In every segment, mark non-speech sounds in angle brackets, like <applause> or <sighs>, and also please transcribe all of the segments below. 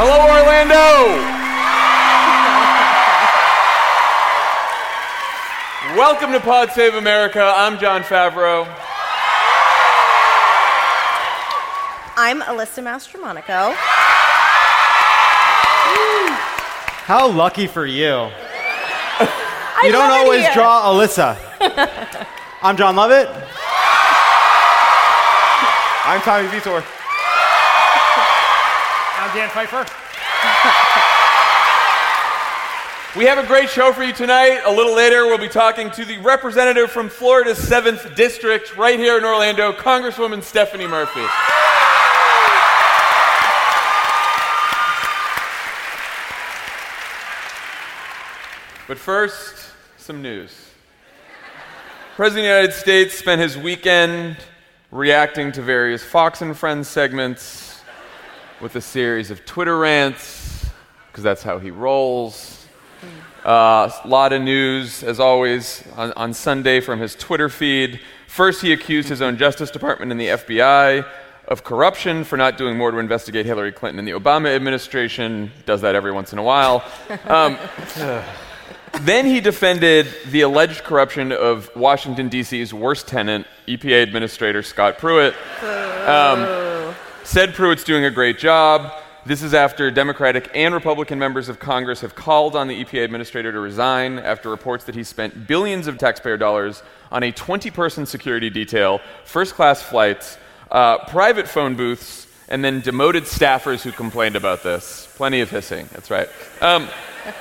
Hello, Orlando! Welcome to Pod Save America. I'm Jon Favreau. I'm Alyssa Mastromonaco. How lucky for you. You don't always here. draw Alyssa. I'm Jon Lovett. <laughs> I'm Tommy Vietor. I'm Dan Pfeiffer. We have a great show for you tonight. A little later, we'll be talking to the representative from Florida's 7th District, right here in Orlando, Congresswoman Stephanie Murphy. But first, some news. President of the United States spent his weekend reacting to various Fox and Friends segments with a series of Twitter rants, because that's how he rolls. A lot of news, as always, on, on Sunday from his Twitter feed. First, he accused his own Justice Department and the FBI of corruption for not doing more to investigate Hillary Clinton and the Obama administration. Does that every once in a while. <laughs> Um, then he defended the alleged corruption of Washington, D.C.'s worst tenant, EPA Administrator Scott Pruitt. Um, said Pruitt's doing a great job. This is after Democratic and Republican members of Congress have called on the EPA administrator to resign after reports that he spent billions of taxpayer dollars on a 20 person security detail, first class flights, uh, private phone booths, and then demoted staffers who complained about this. Plenty of hissing, that's right. Um,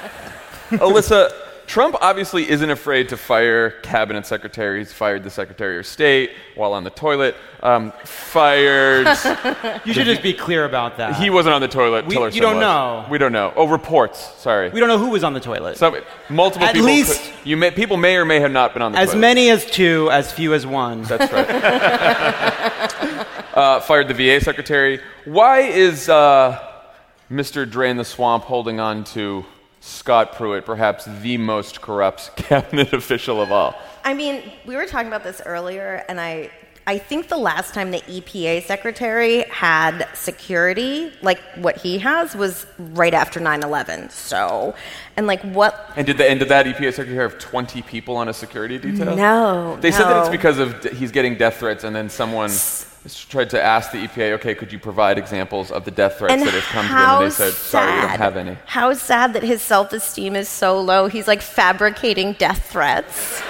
<laughs> Alyssa, Trump obviously isn't afraid to fire cabinet secretaries. Fired the Secretary of State while on the toilet. Um, fired. <laughs> You should just be clear about that. he wasn't on the toilet. We- you don't was. know. We don't know. Oh, reports. Sorry. we don't know who was on the toilet. So multiple At people. least- could- you may, people may or may have not been on the as toilet. As many as two, as few as one. That's right. <laughs> uh, fired the VA secretary. Why is uh, Mr. Drain the Swamp holding on to Scott Pruitt, perhaps the most corrupt <laughs> cabinet official of all? I mean, we were talking about this earlier, and I, I think the last time the EPA secretary had security, like what he has, was right after 9 11. So, and like what. And did, the, and did that EPA secretary have 20 people on a security detail? No. They said that it's because of d- he's getting death threats, and then someone s- tried to ask the EPA, okay, could you provide examples of the death threats And that have come to him? And they said, sorry, we don't have any. How sad that his self esteem is so low. He's like fabricating death threats.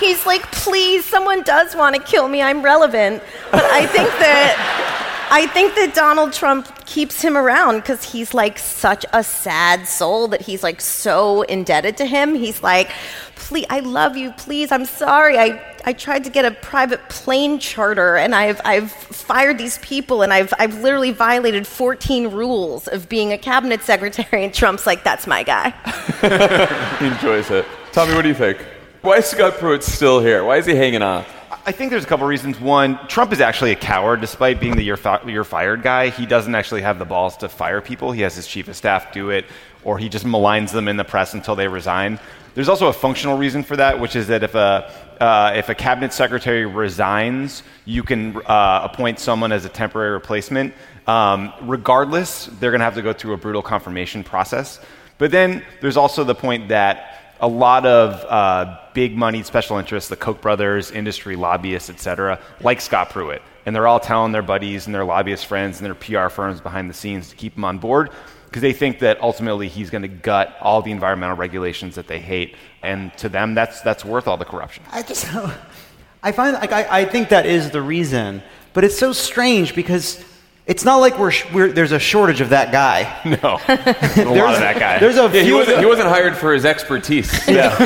He's like, please, someone does want to kill me. I'm relevant. But I think that I think that Donald Trump keeps him around because he's like such a sad soul that he's like so indebted to him. He's like, please, I love you. Please, I'm sorry. I, I tried to get a private plane charter and I've, I've fired these people and I've, I've literally violated 14 rules of being a cabinet secretary. And Trump's like, that's my guy. <laughs> He enjoys it. Tommy, what do you think? Why is Scott Pruitt still here? Why is he hanging on? I think there's a couple reasons. One, Trump is actually a coward, despite being the you're, fi- you're fired guy. He doesn't actually have the balls to fire people. He has his chief of staff do it, or he just maligns them in the press until they resign. There's also a functional reason for that, which is that if a uh, if a cabinet secretary resigns, you can uh, appoint someone as a temporary replacement. Um, regardless, they're going to have to go through a brutal confirmation process. But then there's also the point that a lot of uh, big money special interests, the Koch brothers, industry lobbyists, et cetera, like Scott Pruitt. And they're all telling their buddies and their lobbyist friends and their PR firms behind the scenes to keep him on board because they think that ultimately he's going to gut all the environmental regulations that they hate. And to them, that's, that's worth all the corruption. I just, <laughs> I find, like, I, I think that is the reason. But it's so strange because It's not like we're, we're there's a shortage of that guy. <laughs> No, <laughs> a lot of that guy. There's a Yeah, he wasn't, he wasn't hired for his expertise. <laughs> yeah.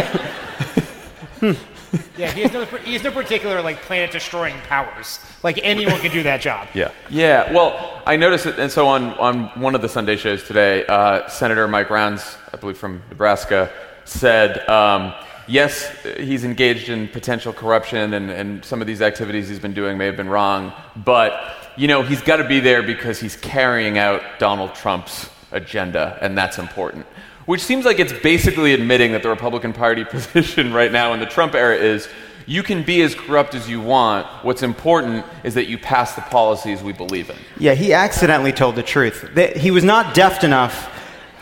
Yeah, he has no, he has no particular like planet destroying powers. Like anyone can do that job. yeah. Yeah, well, I noticed it, and so on, on one of the Sunday shows today, uh, Senator Mike Rounds, I believe from Nebraska, said, um, yes, he's engaged in potential corruption, and, and some of these activities he's been doing may have been wrong, but, you know, he's got to be there because he's carrying out Donald Trump's agenda, and that's important. Which seems like it's basically admitting that the Republican Party <laughs> position right now in the Trump era is you can be as corrupt as you want. What's important is that you pass the policies we believe in. Yeah, he accidentally told the truth. That he was not deft enough.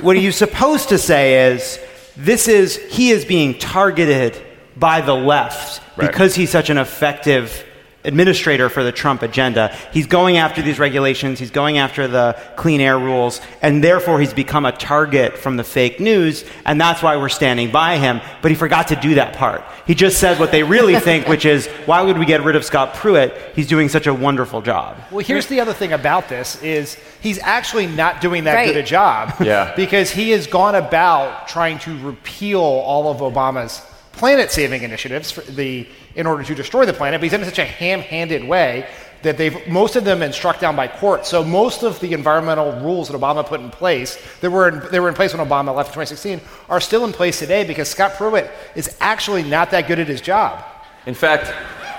What he's supposed to say is, this is, he is being targeted by the left Right. because he's such an effective administrator for the Trump agenda. He's going after these regulations, he's going after the clean air rules, and therefore he's become a target from the fake news, and that's why we're standing by him. But he forgot to do that part. He just said what they really <laughs> think, which is, why would we get rid of Scott Pruitt? He's doing such a wonderful job. Well, here's the other thing about this is he's actually not doing that Right. good a job. <laughs> Yeah. Because he has gone about trying to repeal all of Obama's planet-saving initiatives for the in order to destroy the planet, but he's done it in such a ham-handed way that they've most of them been struck down by court. So most of the environmental rules that Obama put in place that were in, they were in place when Obama left in 2016 are still in place today because Scott Pruitt is actually not that good at his job. In fact,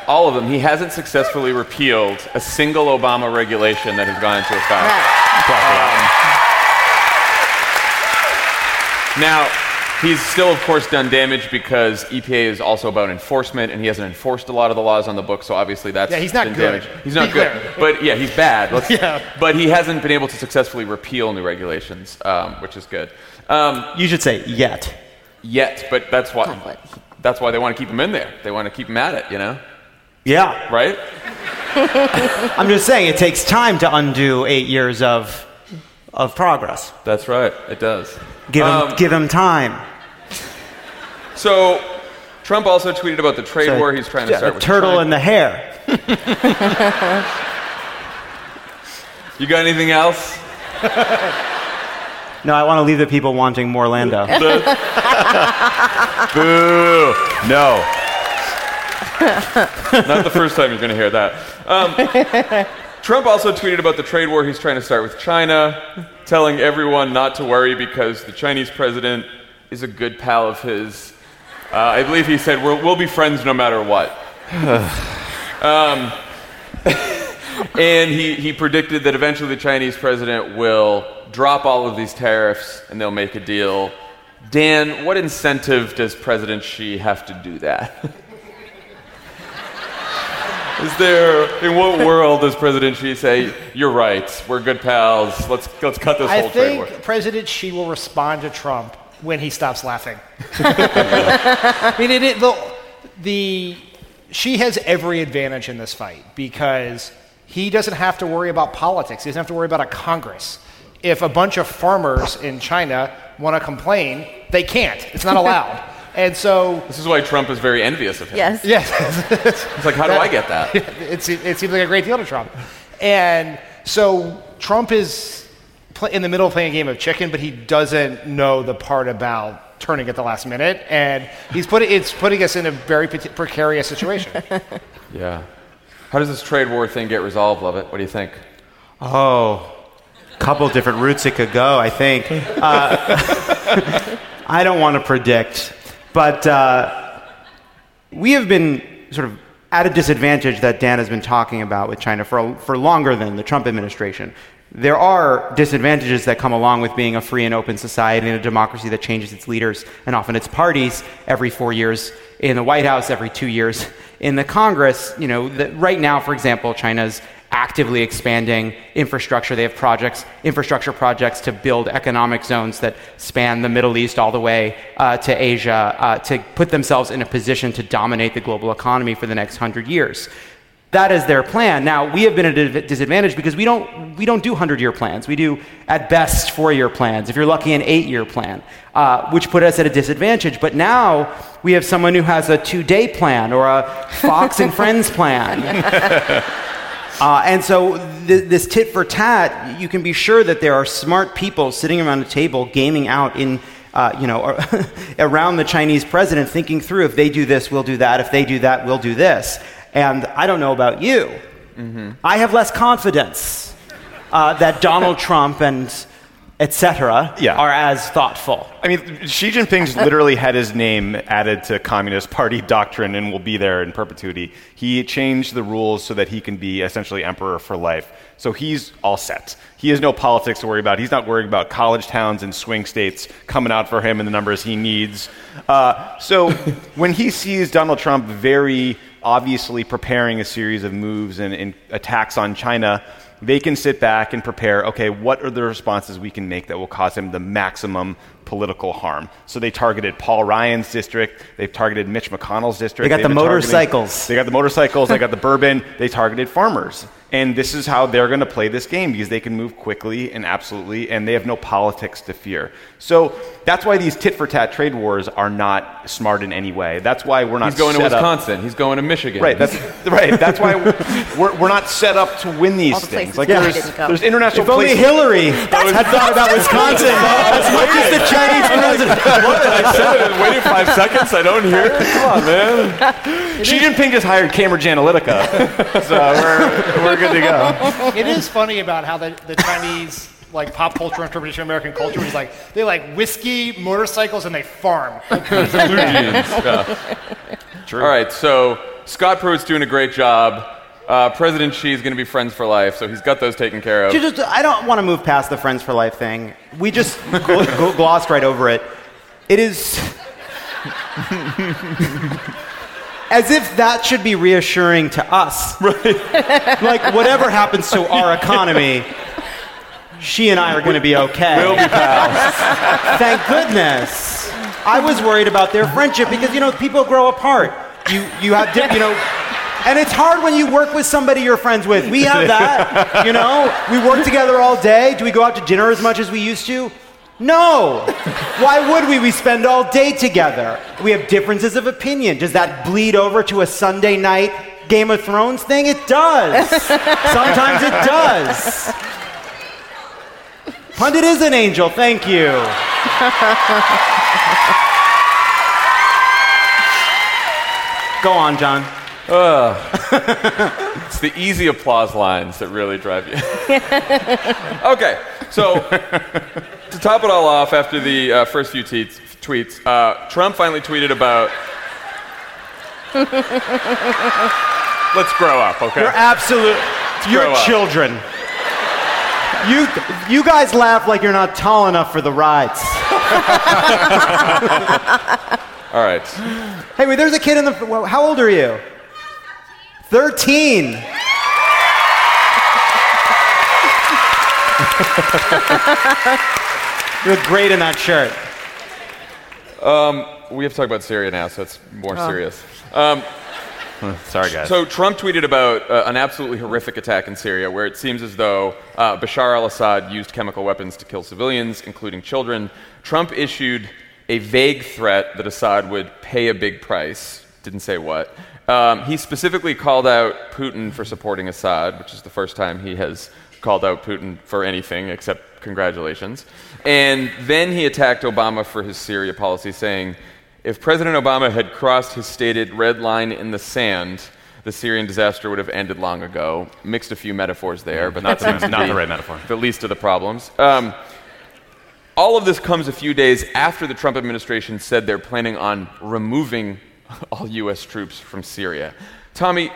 all of them, he hasn't successfully repealed a single Obama regulation that has gone into effect. Um, now, he's still, of course, done damage because EPA is also about enforcement, and he hasn't enforced a lot of the laws on the book. So obviously, that's Yeah, he's not been good. damage. He's not Be good, clear. but yeah, he's bad. Let's- <laughs> Yeah. But he hasn't been able to successfully repeal new regulations, um, which is good. Um, You should say yet. yet, but that's why. but- That's why they want to keep him in there. They want to keep him at it, you know, Yeah. right? <laughs> I'm just saying it takes time to undo eight years of, of progress. That's right. It does. Give him, Um, give him time. So, Trump also tweeted about the trade So, war he's trying to yeah, start the with turtle China. and the hare. <laughs> You got anything else? No, I want to leave the people wanting more Lando. <laughs> Boo. No. <laughs> Not the first time you're going to hear that. Um, Trump also tweeted about the trade war he's trying to start with China, telling everyone not to worry because the Chinese president is a good pal of his. Uh, I believe he said, we'll, we'll be friends no matter what. <sighs> um, <laughs> and he, he predicted that eventually the Chinese president will drop all of these tariffs and they'll make a deal. Dan, what incentive does President Xi have to do that? <laughs> Is there, in what world does President Xi say, you're right, we're good pals, let's, let's cut this I whole trade war? I think President Xi will respond to Trump when he stops laughing. <laughs> I mean, it, it, the, the Xi has every advantage in this fight because he doesn't have to worry about politics. He doesn't have to worry about a Congress. If a bunch of farmers in China want to complain, they can't. It's not allowed. <laughs> and so, This is why Trump is very envious of him. Yes. yes, <laughs> It's like, how do I get that? it, se- it seems like a great deal to Trump. And so Trump is pl- in the middle of playing a game of chicken, but he doesn't know the part about turning at the last minute, and he's putting it's putting us in a very precarious situation. <laughs> Yeah. How does this trade war thing get resolved, Lovett? What do you think? Oh, a couple different routes it could go, I think. Uh, <laughs> I don't want to predict, but uh, we have been sort of at a disadvantage that Dan has been talking about with China for, for longer than the Trump administration. There are disadvantages that come along with being a free and open society and a democracy that changes its leaders and often its parties every four years in the White House, every two years in the Congress. You know, the, right now, for example, China's actively expanding infrastructure. They have projects, infrastructure projects to build economic zones that span the Middle East all the way uh, to Asia uh, to put themselves in a position to dominate the global economy for the next hundred years. That is their plan. Now, we have been at a disadvantage because we don't, we don't do 100 year plans. We do, at best, four year plans. If you're lucky, an eight year plan, uh, which put us at a disadvantage. But now we have someone who has a two day plan or a Fox and Friends plan. <laughs> Uh, and so th- this tit for tat, you can be sure that there are smart people sitting around a table gaming out in. Uh, you know, <laughs> around the Chinese president, thinking through if they do this, we'll do that. If they do that, we'll do this. And I don't know about you. Mm-hmm. I have less confidence uh, that Donald Trump and etc. Yeah. are as thoughtful. I mean, Xi Jinping's <laughs> literally had his name added to Communist Party doctrine and will be there in perpetuity. He changed the rules so that he can be essentially emperor for life. So he's all set. He has no politics to worry about. He's not worried about college towns and swing states coming out for him in the numbers he needs. Uh, so <laughs> when he sees Donald Trump very obviously preparing a series of moves and, and attacks on China, they can sit back and prepare okay, what are the responses we can make that will cause him the maximum political harm? So they targeted Paul Ryan's district, they've targeted Mitch McConnell's district. They got they've the motorcycles. They got the motorcycles, they got the bourbon, <laughs> they targeted farmers. And this is how they're going to play this game because they can move quickly and absolutely, and they have no politics to fear. So that's why these tit for tat trade wars are not smart in any way. That's why we're not He's going to set up- Wisconsin. He's going to Michigan. Right. That's right. That's why <laughs> we're, we're not set up to win these All the things. places Like we there's, there's international If only places. Hillary had thought about Wisconsin as much as the Chinese <laughs> president. what? I said it. and Waited five seconds. I don't hear it. Come on, man. <laughs> Xi Jinping just hired Cambridge Analytica, so we're, we're good to go. it is funny about how the, the Chinese like pop culture interpretation of American culture is like they like whiskey, motorcycles, and they farm. <laughs> All right. So Scott Pruitt's doing a great job. Uh, President Xi is going to be friends for life, so he's got those taken care of. Just, I don't want to move past the Friends for Life thing. We just gl- gl- glossed right over it. It is <laughs> as if that should be reassuring to us. Right. like, whatever happens to our <laughs> economy, she and I are going to be okay. We'll be pals. <laughs> Thank goodness. I was worried about their friendship because you know people grow apart. You you have di- you know, and it's hard when you work with somebody you're friends with. We have <laughs> that. You know, we work together all day. Do we go out to dinner as much as we used to? No. Why would we? We spend all day together. We have differences of opinion. Does that bleed over to a Sunday night Game of Thrones thing? It does. <laughs> Sometimes it does. Pundit is an angel. Thank you. <laughs> Go on, John. It's the easy applause lines that really drive you. <laughs> okay, so to top it all off, after the uh, first few tweets, tweets uh, Trump finally tweeted about. <laughs> Let's grow up, okay? You're absolute. You're children. up. You, you guys laugh like you're not tall enough for the rides. <laughs> all right. Hey, wait, there's a kid in the. How old are you? 13. <laughs> you look great in that shirt. Um, We have to talk about Syria now, so it's more serious. Um, <laughs> Sorry, guys. So Trump tweeted about uh, an absolutely horrific attack in Syria, where it seems as though uh, Bashar al-Assad used chemical weapons to kill civilians, including children. Trump issued a vague threat that Assad would pay a big price. Didn't say what. Um, he specifically called out Putin for supporting Assad, which is the first time he has called out Putin for anything except congratulations. And then he attacked Obama for his Syria policy, saying, if President Obama had crossed his stated red line in the sand, the Syrian disaster would have ended long ago. Mixed a few metaphors there, but Not the- not the right metaphor. The least of the problems. Um, all of this comes a few days after the Trump administration said they're planning on removing <laughs> all U.S. troops from Syria. Tommy,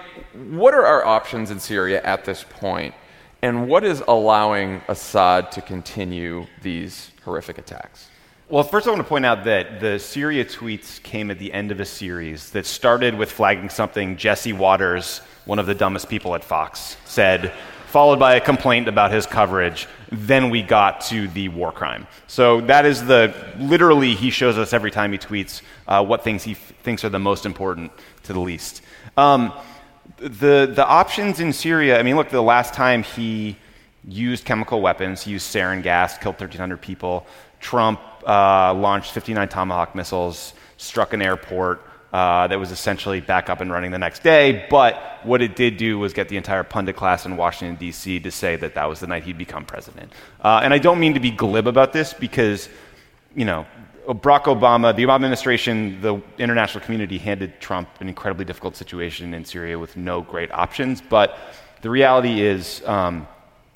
what are our options in Syria at this point, and what is allowing Assad to continue these horrific attacks? Well, first, I want to point out that the Syria tweets came at the end of a series that started with flagging something Jesse Watters, one of the dumbest people at Fox, said, followed by a complaint about his coverage. Then we got to the war crime. So that is the literally he shows us every time he tweets uh, what things he f- thinks are the most important to the least. Um, the the options in Syria. I mean, look, the last time he used chemical weapons, he used sarin gas, killed 1,300 people. Trump uh, launched 59 Tomahawk missiles, struck an airport, uh, that was essentially back up and running the next day. But what it did do was get the entire pundit class in Washington, D.C. to say that that was the night he'd become president. Uh, and I don't mean to be glib about this because, you know, Barack Obama, the Obama administration, the international community handed Trump an incredibly difficult situation in Syria with no great options. But the reality is, um,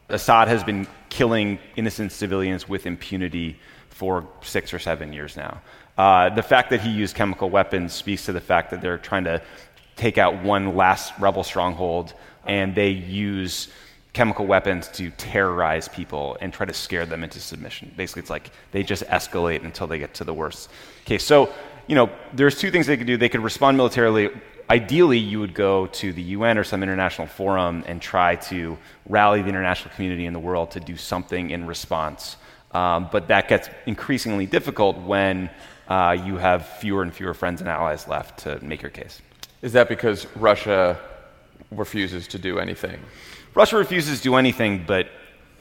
Assad has been killing innocent civilians with impunity for six or seven years now. Uh, the fact that he used chemical weapons speaks to the fact that they're trying to take out one last rebel stronghold, and they use chemical weapons to terrorize people and try to scare them into submission. Basically, it's like they just escalate until they get to the worst case. So, you know, there's two things they could do. They could respond militarily. Ideally, you would go to the UN or some international forum and try to rally the international community in the world to do something in response. Um, but that gets increasingly difficult when uh, you have fewer and fewer friends and allies left to make your case. Is that because Russia refuses to do anything? Russia refuses to do anything, but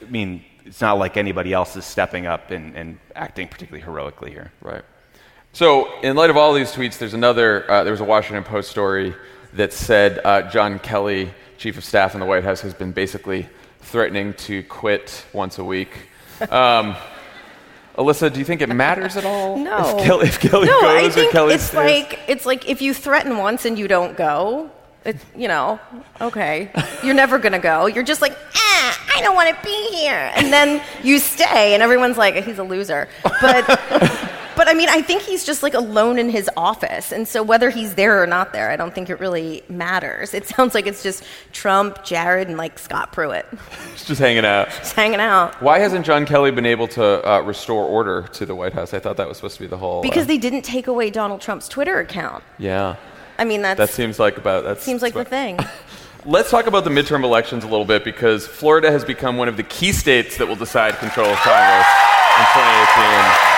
I mean, it's not like anybody else is stepping up and, and acting particularly heroically here. Right. So, in light of all these tweets, there's another, uh, there was a Washington Post story that said uh, John Kelly, chief of staff in the White House, has been basically threatening to quit once a week. Um, Alyssa, do you think it matters at all? No. If Kelly, if Kelly no, I think or Kelly it's stays? like it's like if you threaten once and you don't go, it, you know, okay, you're never gonna go. You're just like, ah, I don't want to be here, and then you stay, and everyone's like, he's a loser. But, <laughs> but I mean, I think he's just like alone in his office, and so whether he's there or not there, I don't think it really matters. It sounds like it's just Trump, Jared, and like Scott Pruitt He's just hanging out. just hanging out. Why hasn't John Kelly been able to uh, restore order to the White House? I thought that was supposed to be the whole. Because uh, they didn't take away Donald Trump's Twitter account. yeah, I mean, that's that seems like about that seems like the thing. <laughs> Let's talk about the midterm elections a little bit because Florida has become one of the key states that will decide control of Congress in 2018.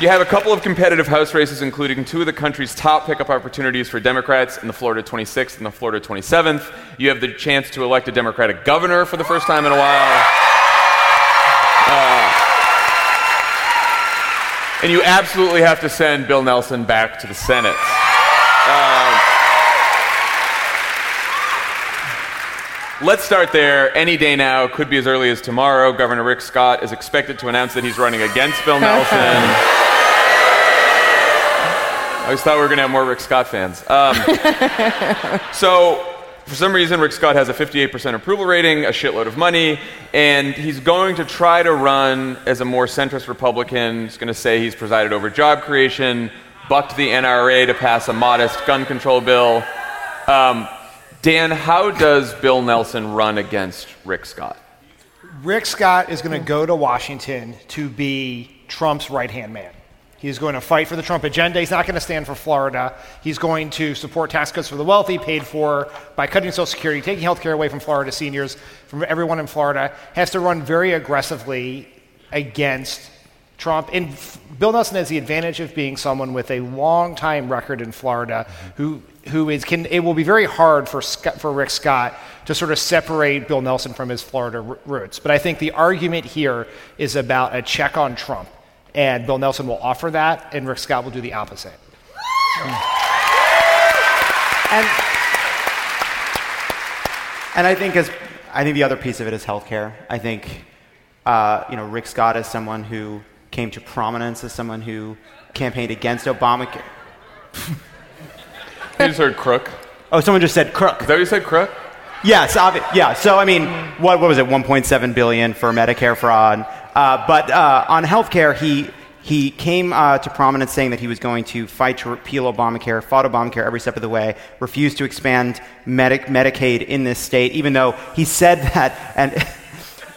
You have a couple of competitive House races, including two of the country's top pickup opportunities for Democrats in the Florida 26th and the Florida 27th. You have the chance to elect a Democratic governor for the first time in a while. Uh, and you absolutely have to send Bill Nelson back to the Senate. Let's start there. Any day now, could be as early as tomorrow. Governor Rick Scott is expected to announce that he's running against Bill Nelson. I always thought we were going to have more Rick Scott fans. Um, <laughs> so, for some reason, Rick Scott has a 58% approval rating, a shitload of money, and he's going to try to run as a more centrist Republican. He's going to say he's presided over job creation, bucked the NRA to pass a modest gun control bill. Um, Dan, how does Bill Nelson run against Rick Scott? Rick Scott is going to go to Washington to be Trump's right hand man. He's going to fight for the Trump agenda. He's not going to stand for Florida. He's going to support tax cuts for the wealthy, paid for by cutting Social Security, taking health care away from Florida seniors, from everyone in Florida. Has to run very aggressively against Trump. And Bill Nelson has the advantage of being someone with a long time record in Florida who, who is, can, it will be very hard for, Scott, for Rick Scott to sort of separate Bill Nelson from his Florida r- roots. But I think the argument here is about a check on Trump. And Bill Nelson will offer that, and Rick Scott will do the opposite. And, and I think as I think the other piece of it is healthcare. I think uh, you know Rick Scott is someone who came to prominence as someone who campaigned against Obamacare. You just heard crook. Oh, someone just said crook. Is that what you said, crook? Yes, obvi- yeah. So I mean, what, what was it? 1.7 billion for Medicare fraud. Uh, but uh, on healthcare, he he came uh, to prominence saying that he was going to fight to repeal Obamacare, fought Obamacare every step of the way, refused to expand Medi- Medicaid in this state, even though he said that and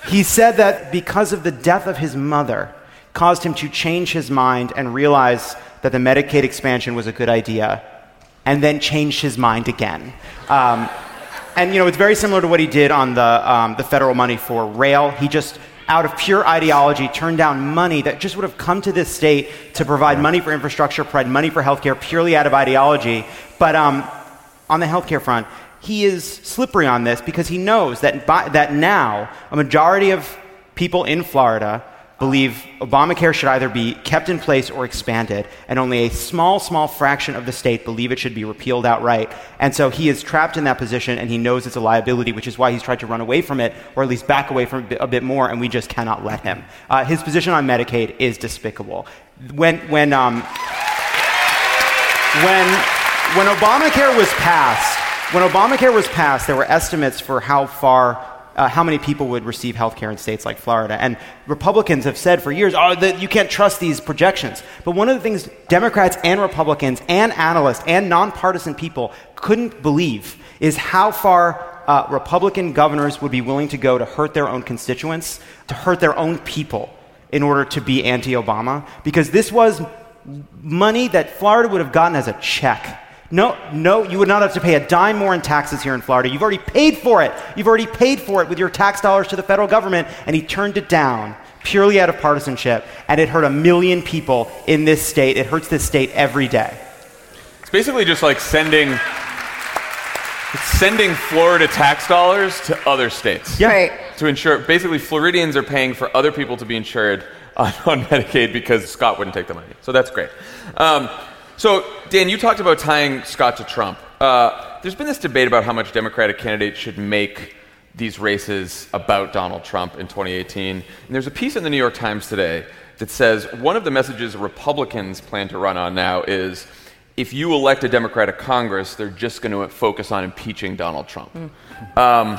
<laughs> he said that because of the death of his mother caused him to change his mind and realize that the Medicaid expansion was a good idea, and then changed his mind again. Um, and you know, it's very similar to what he did on the, um, the federal money for rail. He just, out of pure ideology, turned down money that just would have come to this state to provide money for infrastructure, provide money for healthcare, purely out of ideology. But um, on the healthcare front, he is slippery on this because he knows that, by, that now a majority of people in Florida believe Obamacare should either be kept in place or expanded, and only a small, small fraction of the state believe it should be repealed outright. And so he is trapped in that position, and he knows it's a liability, which is why he's tried to run away from it, or at least back away from it a bit more, and we just cannot let him. Uh, his position on Medicaid is despicable. When, when, um, when, when Obamacare was passed, when Obamacare was passed, there were estimates for how far uh, how many people would receive health care in states like Florida. And Republicans have said for years, oh, you can't trust these projections. But one of the things Democrats and Republicans and analysts and nonpartisan people couldn't believe is how far uh, Republican governors would be willing to go to hurt their own constituents, to hurt their own people in order to be anti Obama. Because this was money that Florida would have gotten as a check no, no, you would not have to pay a dime more in taxes here in Florida. You've already paid for it. You've already paid for it with your tax dollars to the federal government, and he turned it down purely out of partisanship, and it hurt a million people in this state. It hurts this state every day. It's basically just like sending sending Florida tax dollars to other states. Yeah. Right. To ensure, basically, Floridians are paying for other people to be insured on, <laughs> on Medicaid because Scott wouldn't take the money. So that's great. Um, so, Dan, you talked about tying Scott to Trump. Uh, there's been this debate about how much Democratic candidates should make these races about Donald Trump in 2018. And there's a piece in the New York Times today that says one of the messages Republicans plan to run on now is if you elect a Democratic Congress, they're just going to focus on impeaching Donald Trump. Mm. Um,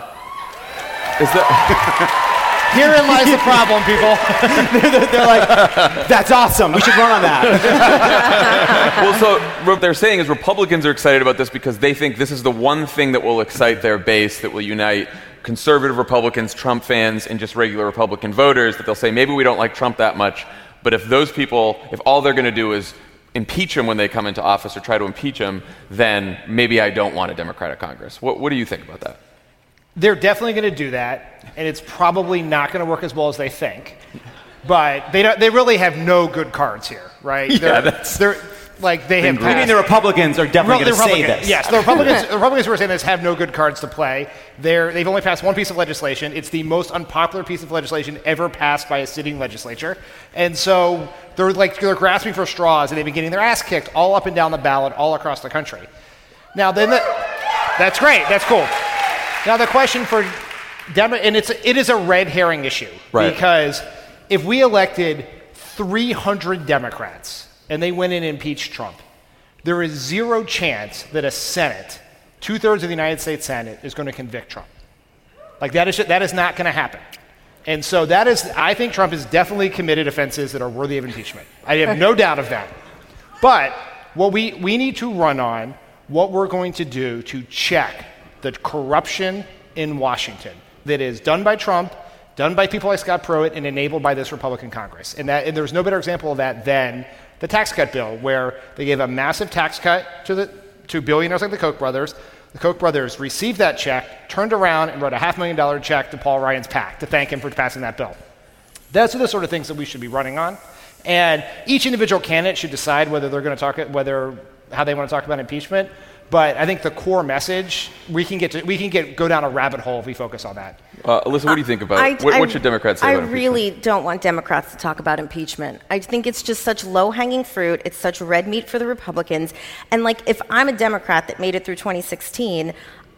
is that. <laughs> Herein lies the problem, people. <laughs> they're, they're, like, that's awesome. We should run on that. <laughs> well, so what they're saying is Republicans are excited about this because they think this is the one thing that will excite their base, that will unite conservative Republicans, Trump fans, and just regular Republican voters. That they'll say maybe we don't like Trump that much, but if those people, if all they're going to do is impeach him when they come into office or try to impeach him, then maybe I don't want a Democratic Congress. What, what do you think about that? They're definitely going to do that, and it's probably not going to work as well as they think. But they, don't, they really have no good cards here, right? Yeah, they're, that's they're like they have. I mean, the Republicans are definitely going to say this. Yes, the Republicans, the Republicans who are saying this have no good cards to play. They're, they've only passed one piece of legislation. It's the most unpopular piece of legislation ever passed by a sitting legislature, and so they're like they're grasping for straws, and they've been getting their ass kicked all up and down the ballot, all across the country. Now, then, the, that's great. That's cool. Now the question for Demo- and it's it is a red herring issue right. because if we elected 300 Democrats and they went in and impeached Trump, there is zero chance that a Senate, two thirds of the United States Senate, is going to convict Trump. Like that is that is not going to happen. And so that is, I think Trump has definitely committed offenses that are worthy of impeachment. I have no doubt of that. But what we, we need to run on what we're going to do to check the corruption in Washington that is done by Trump, done by people like Scott Pruitt, and enabled by this Republican Congress. And, that, and there's no better example of that than the tax cut bill, where they gave a massive tax cut to, the, to billionaires like the Koch brothers. The Koch brothers received that check, turned around, and wrote a half million dollar check to Paul Ryan's PAC to thank him for passing that bill. Those are the sort of things that we should be running on. And each individual candidate should decide whether they're going to talk, whether how they want to talk about impeachment. But I think the core message we can get to, we can get go down a rabbit hole if we focus on that. Uh, Alyssa, what do you think about I, what, what should Democrats say? I about really don't want Democrats to talk about impeachment. I think it's just such low hanging fruit. It's such red meat for the Republicans. And like, if I'm a Democrat that made it through 2016,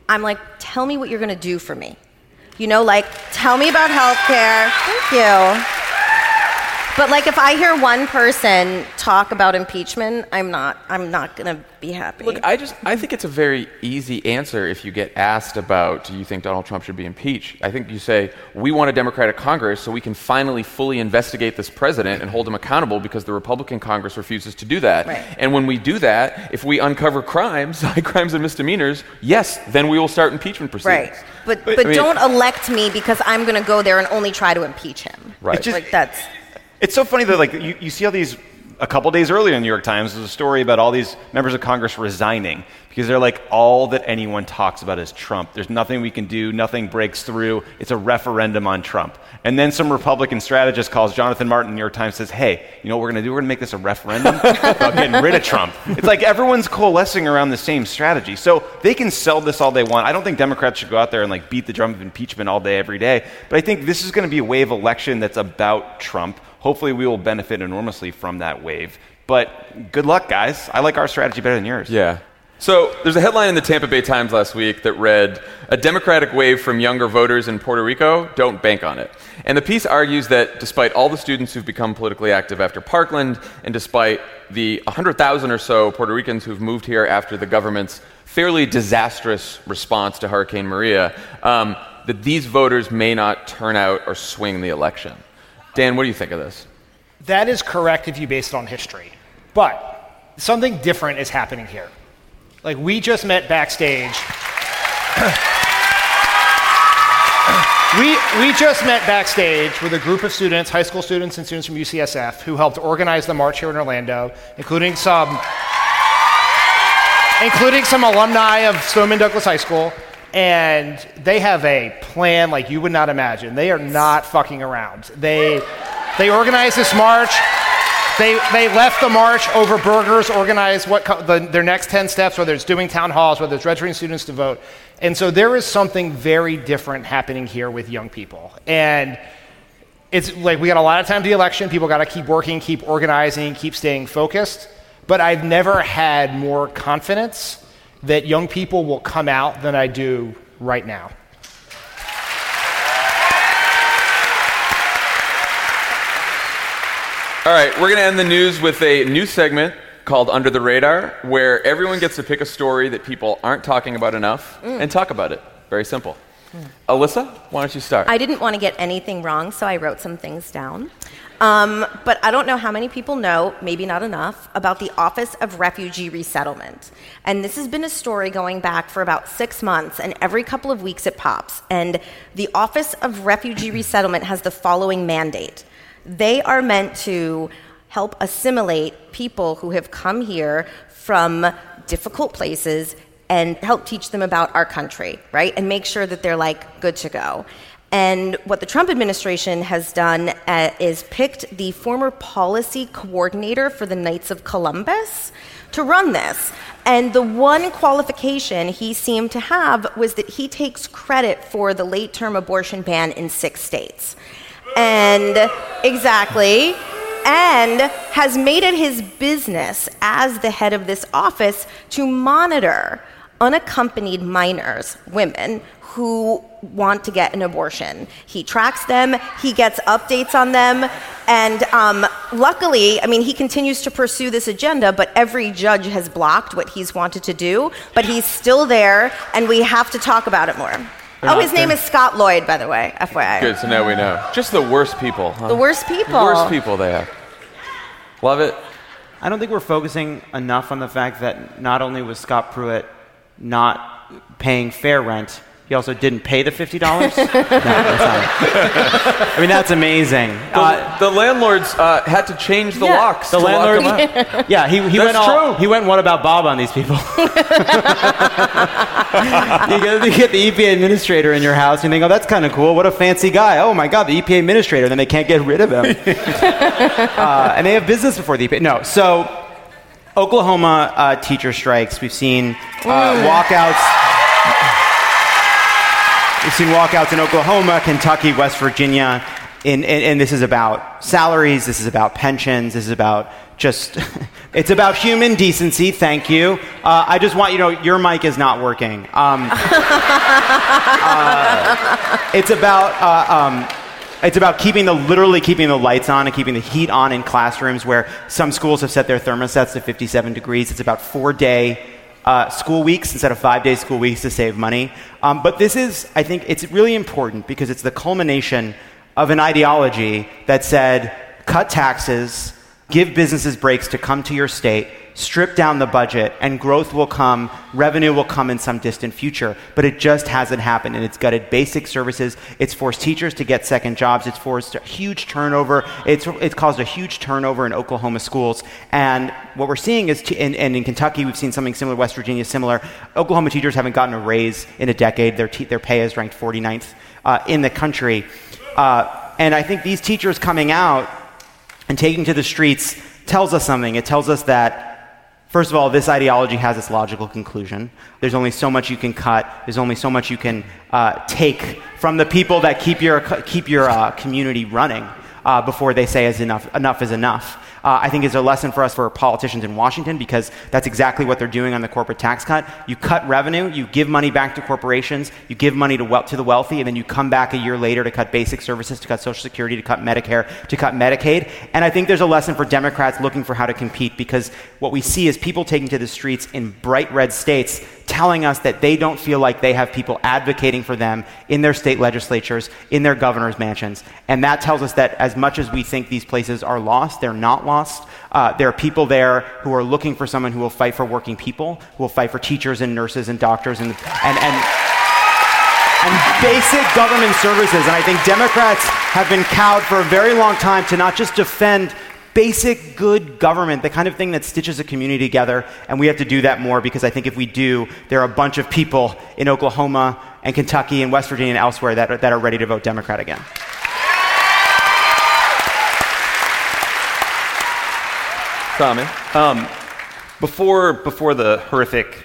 I'm like, tell me what you're going to do for me. You know, like, tell me about health care. Thank you. But like if I hear one person talk about impeachment, I'm not I'm not going to be happy. Look, I just I think it's a very easy answer if you get asked about do you think Donald Trump should be impeached? I think you say we want a democratic Congress so we can finally fully investigate this president and hold him accountable because the Republican Congress refuses to do that. Right. And when we do that, if we uncover crimes, <laughs> high crimes and misdemeanors, yes, then we will start impeachment proceedings. Right. But but, but I mean, don't elect me because I'm going to go there and only try to impeach him. Right. Just, like that's it's so funny that like you, you see all these a couple days earlier in the New York Times there's a story about all these members of Congress resigning because they're like all that anyone talks about is Trump. There's nothing we can do, nothing breaks through. It's a referendum on Trump. And then some Republican strategist calls Jonathan Martin, New York Times says, "Hey, you know what we're going to do? We're going to make this a referendum <laughs> about getting rid of Trump." It's like everyone's coalescing around the same strategy. So they can sell this all they want. I don't think Democrats should go out there and like beat the drum of impeachment all day every day, but I think this is going to be a wave election that's about Trump Hopefully, we will benefit enormously from that wave. But good luck, guys. I like our strategy better than yours. Yeah. So there's a headline in the Tampa Bay Times last week that read, A Democratic wave from younger voters in Puerto Rico, don't bank on it. And the piece argues that despite all the students who've become politically active after Parkland, and despite the 100,000 or so Puerto Ricans who've moved here after the government's fairly disastrous response to Hurricane Maria, um, that these voters may not turn out or swing the election. Dan, what do you think of this? That is correct if you base it on history. But something different is happening here. Like, we just met backstage. <coughs> we, we just met backstage with a group of students, high school students and students from UCF, who helped organize the march here in Orlando, including some, including some alumni of Stoneman Douglas High School. And they have a plan like you would not imagine. They are not fucking around. They, they organized this march. They, they left the march over burgers, organized what co- the, their next 10 steps, whether it's doing town halls, whether it's registering students to vote. And so there is something very different happening here with young people. And it's like we got a lot of time to the election. People got to keep working, keep organizing, keep staying focused. But I've never had more confidence that young people will come out than I do right now. All right, we're going to end the news with a new segment called Under the Radar, where everyone gets to pick a story that people aren't talking about enough mm. and talk about it. Very simple. Mm. Alyssa, why don't you start? I didn't want to get anything wrong, so I wrote some things down. Um, but I don't know how many people know, maybe not enough, about the Office of Refugee Resettlement. And this has been a story going back for about six months, and every couple of weeks it pops. And the Office of Refugee Resettlement has the following mandate they are meant to help assimilate people who have come here from difficult places and help teach them about our country, right? And make sure that they're like good to go. And what the Trump administration has done uh, is picked the former policy coordinator for the Knights of Columbus to run this. And the one qualification he seemed to have was that he takes credit for the late term abortion ban in six states. And exactly, and has made it his business as the head of this office to monitor unaccompanied minors, women, who want to get an abortion. He tracks them, he gets updates on them, and um, luckily, I mean, he continues to pursue this agenda, but every judge has blocked what he's wanted to do, but he's still there, and we have to talk about it more. oh, his name is Scott Lloyd, by the way, FYI. Good, so now we know. Just the worst people. Huh? The worst people. The worst people they have. Love it. I don't think we're focusing enough on the fact that not only was Scott Pruitt not paying fair rent, he also didn't pay the fifty dollars. <laughs> no, I mean, that's amazing. The, Uh, the landlords uh, had to change the Yeah. locks. the to lock landlord, them out. <laughs> yeah, he, he That's went all, true. he went. What about Bob on these people? <laughs> you, get, you get the EPA administrator in your house, and you think, oh, that's kind of cool. What a fancy guy. Oh my God, the EPA administrator. Then they can't get rid of him, uh, and they have business before the EPA. No, so Oklahoma uh, teacher strikes. We've seen uh, walkouts. We've seen walkouts in Oklahoma, Kentucky, West Virginia. In, and, and this is about salaries, this is about pensions, this is about just, <laughs> it's about human decency, thank you. Uh, I just want you to know your mic is not working. Um, <laughs> uh, it's about, uh, um, it's about keeping the, literally keeping the lights on and keeping the heat on in classrooms where some schools have set their thermostats to 57 degrees. It's about four day uh, school weeks instead of five day school weeks to save money. Um, but this is, I think, it's really important because it's the culmination of an ideology that said cut taxes, give businesses breaks to come to your state, strip down the budget, and growth will come, revenue will come in some distant future. But it just hasn't happened, and it's gutted basic services. It's forced teachers to get second jobs. It's forced a huge turnover. It's, it's caused a huge turnover in Oklahoma schools. And what we're seeing is, t- and, and in Kentucky, we've seen something similar, West Virginia similar. Oklahoma teachers haven't gotten a raise in a decade. Their, their pay is ranked 49th uh, in the country. Uh, and I think these teachers coming out and taking to the streets tells us something. It tells us that, first of all, this ideology has its logical conclusion. There's only so much you can cut, there's only so much you can uh, take from the people that keep your, keep your uh, community running. uh, before they say is enough, enough is enough. Uh, I think is a lesson for us for politicians in Washington because that's exactly what they're doing on the corporate tax cut. You cut revenue, you give money back to corporations, you give money to, we- to the wealthy, and then you come back a year later to cut basic services, to cut Social Security, to cut Medicare, to cut Medicaid. And I think there's a lesson for Democrats looking for how to compete because what we see is people taking to the streets in bright red states telling us that they don't feel like they have people advocating for them in their state legislatures, in their governor's mansions. And that tells us that as much as we think these places are lost, they're not lost. Uh, there are people there who are looking for someone who will fight for working people, who will fight for teachers and nurses and doctors and, and, and and basic government services. And I think Democrats have been cowed for a very long time to not just defend basic good government, the kind of thing that stitches a community together. And we have to do that more because I think if we do, there are a bunch of people in Oklahoma and Kentucky and West Virginia and elsewhere that are, that are ready to vote Democrat again. Tommy. Um, before, before the horrific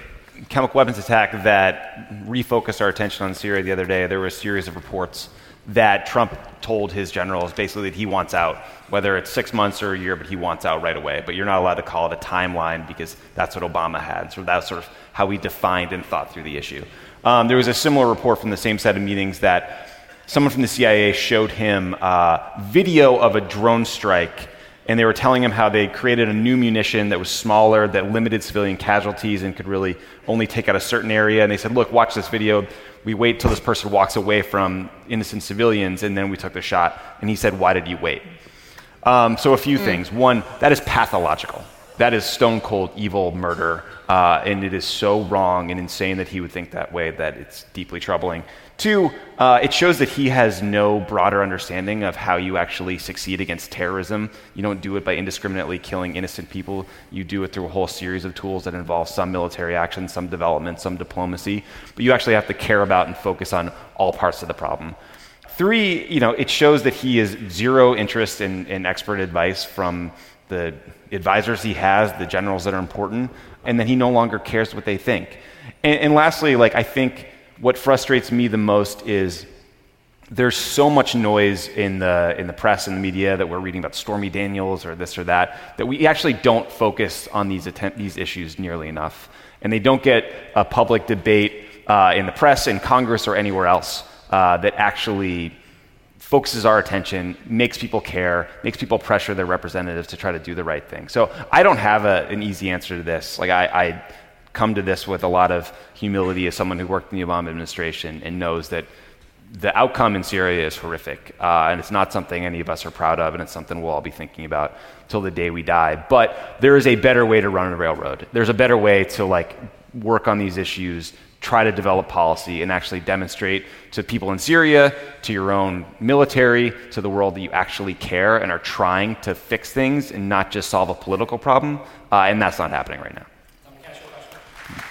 chemical weapons attack that refocused our attention on Syria the other day, there were a series of reports that Trump told his generals basically that he wants out, whether it's six months or a year, but he wants out right away. But you're not allowed to call it a timeline because that's what Obama had. So that's sort of how we defined and thought through the issue. Um, there was a similar report from the same set of meetings that someone from the CIA showed him uh, video of a drone strike and they were telling him how they created a new munition that was smaller, that limited civilian casualties, and could really only take out a certain area. And they said, Look, watch this video. We wait till this person walks away from innocent civilians, and then we took the shot. And he said, Why did you wait? Um, so, a few things. One, that is pathological. That is stone cold evil murder. Uh, and it is so wrong and insane that he would think that way that it's deeply troubling. Two, uh, it shows that he has no broader understanding of how you actually succeed against terrorism. You don't do it by indiscriminately killing innocent people. You do it through a whole series of tools that involve some military action, some development, some diplomacy. But you actually have to care about and focus on all parts of the problem. Three, you know, it shows that he has zero interest in, in expert advice from the advisors he has, the generals that are important, and that he no longer cares what they think. And, and lastly, like I think what frustrates me the most is there's so much noise in the in the press and the media that we're reading about Stormy Daniels or this or that that we actually don't focus on these atten- these issues nearly enough, and they don't get a public debate uh, in the press, in Congress, or anywhere else uh, that actually focuses our attention, makes people care, makes people pressure their representatives to try to do the right thing. So I don't have a, an easy answer to this. Like I, I come to this with a lot of humility as someone who worked in the Obama administration and knows that the outcome in Syria is horrific, uh, and it's not something any of us are proud of, and it's something we'll all be thinking about till the day we die. But there is a better way to run a railroad. There's a better way to like work on these issues, try to develop policy, and actually demonstrate to people in Syria, to your own military, to the world that you actually care and are trying to fix things and not just solve a political problem. Uh, and that's not happening right now.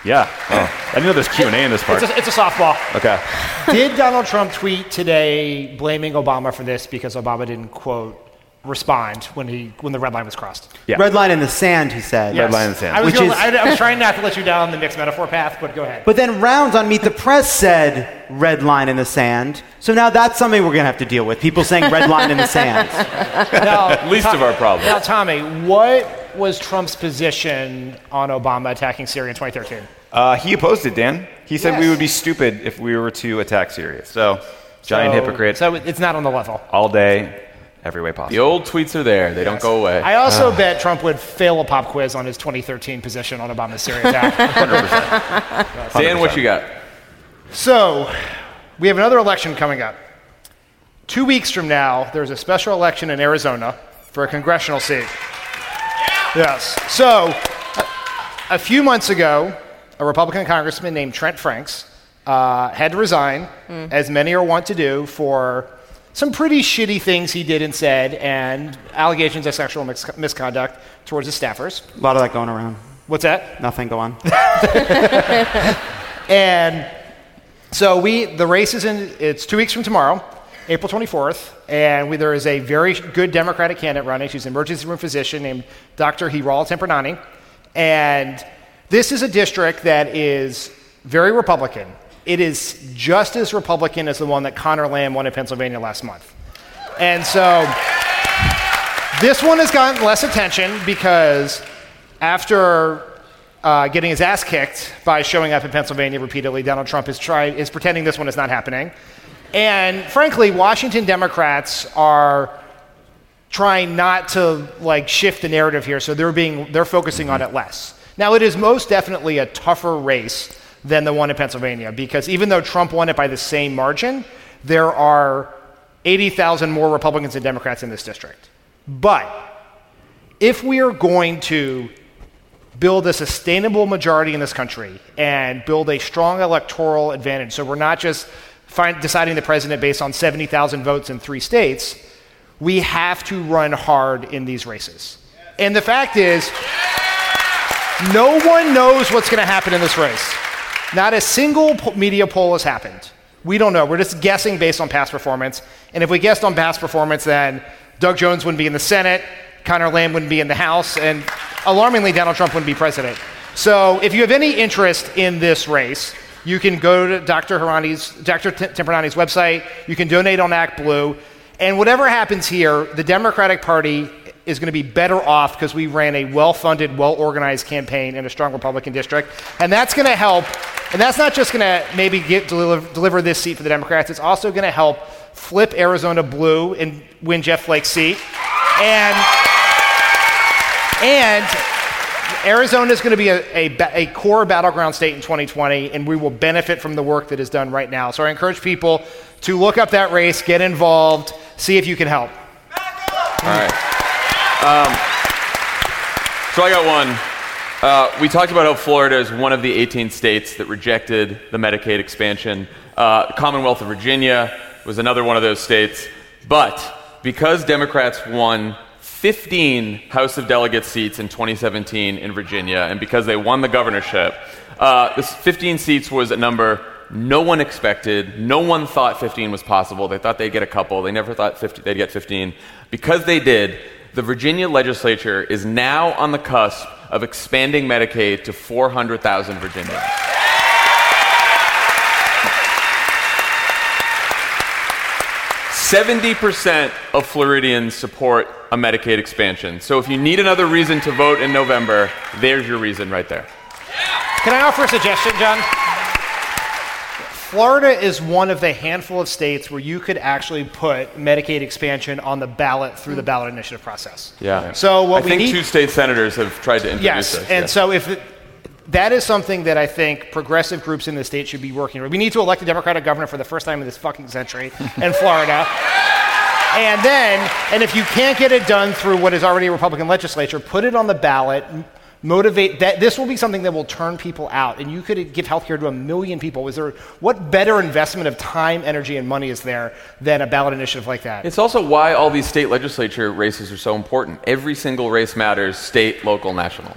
Yeah. Oh, I didn't know there's Q and A in this part. It's a, it's a softball. Okay. <laughs> Did Donald Trump tweet today blaming Obama for this because Obama didn't quote respond when he when the red line was crossed? Yeah. Red line in the sand, he said. Red line in the sand. I was, Which gonna, is- I, I was trying not to let you down the mixed metaphor path, but go ahead. But then Rounds on Meet the Press said red line in the sand. So now that's something we're going to have to deal with. People saying red line in the sand. now, <laughs> Least of our problems. now, Tommy, what was Trump's position on Obama attacking Syria in 2013? Uh, he opposed it, Dan. He said we would be stupid if we were to attack Syria. So, giant So- hypocrite. So it's not on the level. all day, every way possible. The old tweets are there. They don't go away. I also bet Trump would fail a pop quiz on his 2013 position on Obama's Syria attack. <laughs> 100%. Dan, what you got? so, we have another election coming up. Two weeks from now, there's a special election in Arizona for a congressional seat. Yes. So, a- a few months ago, a Republican congressman named Trent Franks uh, had to resign, as many are wont to do, for some pretty shitty things he did and said, and allegations of sexual mis- misconduct towards his staffers. A lot of that going around. What's that? Nothing, go on. <laughs> And so we, the race is in, it's two weeks from tomorrow, April 24th, and we, there is a very good Democratic candidate running. She's an emergency room physician named Dr. Hiral Tipirneni. And this is a district that is very Republican. It is just as Republican as the one that Conor Lamb won in Pennsylvania last month. And so This one has gotten less attention because after uh, getting his ass kicked by showing up in Pennsylvania repeatedly, Donald Trump is trying is pretending this one is not happening. And frankly, Washington Democrats are trying not to like shift the narrative here, so they're being they're focusing on it less. Now, it is most definitely a tougher race than the one in Pennsylvania because even though Trump won it by the same margin, there are 80,000 more Republicans and Democrats in this district. But if we are going to build a sustainable majority in this country and build a strong electoral advantage, so we're not just find, deciding the president based on 70,000 votes in three states, we have to run hard in these races. And the fact is, no one knows what's going to happen in this race. Not a single media poll has happened. We don't know. We're just guessing based on past performance. And if we guessed on past performance, then Doug Jones wouldn't be in the Senate, Conor Lamb wouldn't be in the House, and alarmingly, Donald Trump wouldn't be president. So if you have any interest in this race, you can go to Dr. Hirani's, Dr. Tipirneni's website. You can donate on Act Blue. And whatever happens here, the Democratic Party is going to be better off because we ran a well funded, well organized campaign in a strong Republican district. And that's going to help. And that's not just going to maybe get, deliver, deliver this seat for the Democrats, it's also going to help flip Arizona blue and win Jeff Flake's seat. And, and Arizona is going to be a, a, a, core battleground state in 2020, and we will benefit from the work that is done right now. So I encourage people to look up that race, get involved, see if you can help. All right. Um, so I got one. Uh, we talked about how Florida is one of the 18 states that rejected the Medicaid expansion. Uh, Commonwealth of Virginia was another one of those states. But because Democrats won 15 House of Delegates seats in 2017 in Virginia, and because they won the governorship, uh, this 15 seats was a number no one expected. No one thought 15 was possible. They thought they'd get a couple. They never thought 50, they'd get 15. Because they did, the Virginia legislature is now on the cusp of expanding Medicaid to 400,000 Virginians. Seventy percent of Floridians support a Medicaid expansion. So if you need another reason to vote in November, there's your reason right there. Can I offer a suggestion, John? Florida is one of the handful of states where you could actually put Medicaid expansion on the ballot through the ballot initiative process. Yeah. So what I we think need, two state senators have tried to introduce yes, this. and yeah. so if it, that is something that I think progressive groups in the state should be working on. We need to elect a Democratic governor for the first time in this fucking century in <laughs> Florida. And then, and if you can't get it done through what is already a Republican legislature, put it on the ballot, motivate that this will be something that will turn people out and you could give healthcare to a million people is there what better investment of time energy and money is there than a ballot initiative like that It's also why all these state legislature races are so important. Every single race matters state, local, national.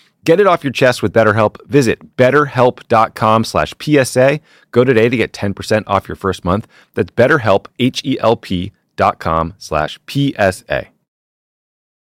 Get it off your chest with BetterHelp. Visit betterhelp.com slash PSA. Go today to get 10% off your first month. That's betterhelp, H-E-L-P dot com slash PSA.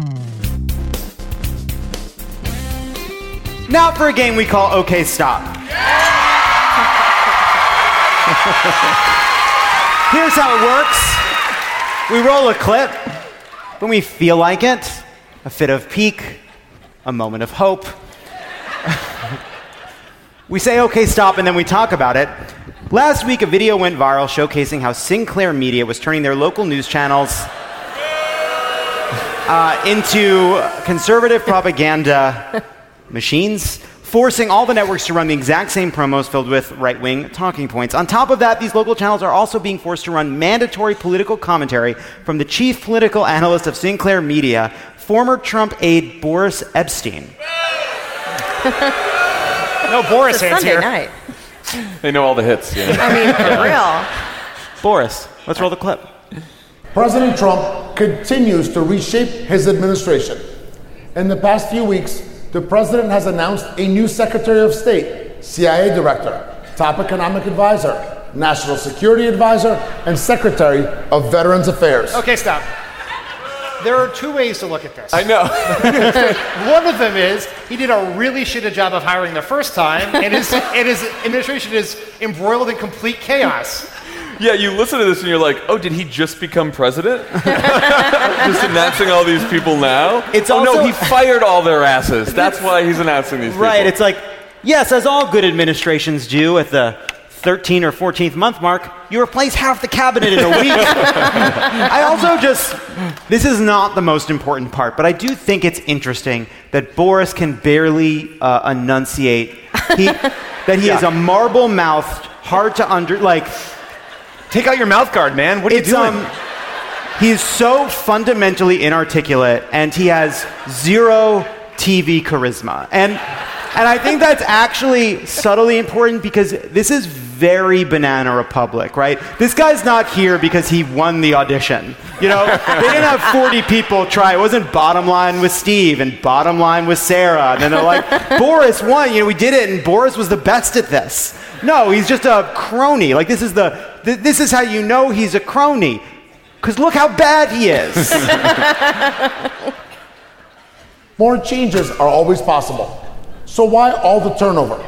Hmm. Now for a game we call OK Stop. <laughs> Here's how it works we roll a clip when we feel like it, a fit of pique, a moment of hope. <laughs> we say OK Stop and then we talk about it. Last week, a video went viral showcasing how Sinclair Media was turning their local news channels uh, into conservative propaganda <laughs> machines, forcing all the networks to run the exact same promos filled with right wing talking points. On top of that, these local channels are also being forced to run mandatory political commentary from the chief political analyst of Sinclair Media, former Trump aide Boris Epshteyn. No Boris It's a Sunday here. night. They know all the hits. Yeah. I mean, for real. Boris, let's roll the clip. President Trump continues to reshape his administration. In the past few weeks, the president has announced a new Secretary of State, CIA Director, Top Economic Advisor, National Security Advisor, and Secretary of Veterans Affairs. Okay, stop. There are two ways to look at this. I know. <laughs> One of them is he did a really shitty job of hiring the first time, and his, and his administration is embroiled in complete chaos. Yeah, you listen to this and you're like, oh, did he just become president? <laughs> just announcing all these people now? It's oh no, he fired all their asses. That's why he's announcing these Right, it's like, yes, as all good administrations do at the 13 or 14th month mark, you replace half the cabinet in a week. <laughs> I also just, this is not the most important part, but I do think it's interesting that Boris can barely uh, enunciate. He, that he <laughs> is a marble mouthed, hard to under, like, Take out your mouth guard, man. What are it's, you doing? um, he's so fundamentally inarticulate and he has zero TV charisma. And, and I think that's actually subtly important because this is very Banana Republic, right? This guy's not here because he won the audition. You know, they didn't have 40 people try. It wasn't bottom line with Steve and bottom line with Sarah. And then they're like, Boris won. You know, we did it and Boris was the best at this. No, he's just a crony. Like, this is, the, th- this is how you know he's a crony. Because look how bad he is. <laughs> More changes are always possible. So why all the turnover?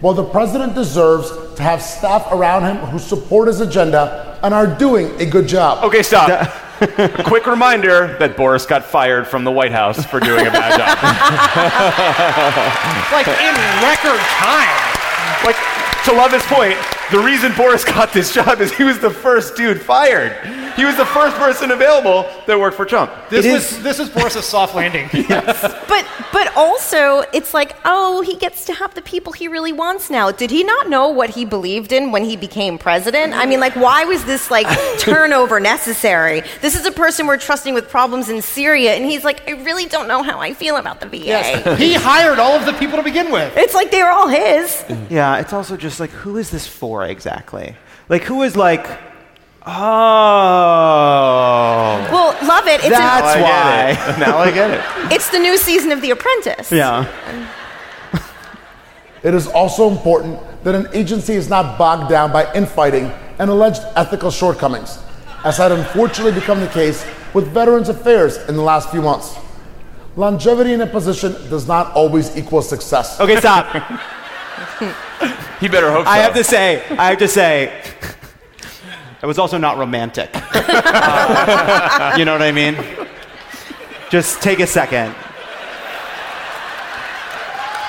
Well, the president deserves to have staff around him who support his agenda and are doing a good job. Okay, stop. A <laughs> quick reminder that Boris got fired from the White House for doing a bad job. <laughs> Like in record time. like, to Lovett's point, the reason Boris got this job is he was the first dude fired. He was the first person available that worked for Trump. This It was is- this was Boris's soft landing. <laughs> But but also it's like, oh, he gets to have the people he really wants now. Did he not know what he believed in when he became president? I mean, like, why was this like <laughs> turnover necessary? This is a person we're trusting with problems in Syria, and he's like, I really don't know how I feel about the VA. Yes. he hired all of the people to begin with. It's like they were all his. Yeah, it's also just like, who is this for exactly? Like, who is like, oh, Well, love it. It's, that's an, why. now I get it. <laughs> it's the new season of The Apprentice. Yeah. <laughs> It is also important that an agency is not bogged down by infighting and alleged ethical shortcomings, as had unfortunately become the case with Veterans Affairs in the last few months. Longevity in a position does not always equal success. Okay, stop. <laughs> he better hope so. I have to say, I have to say, it was also not romantic. <laughs> Uh, you know what I mean? Just take a second.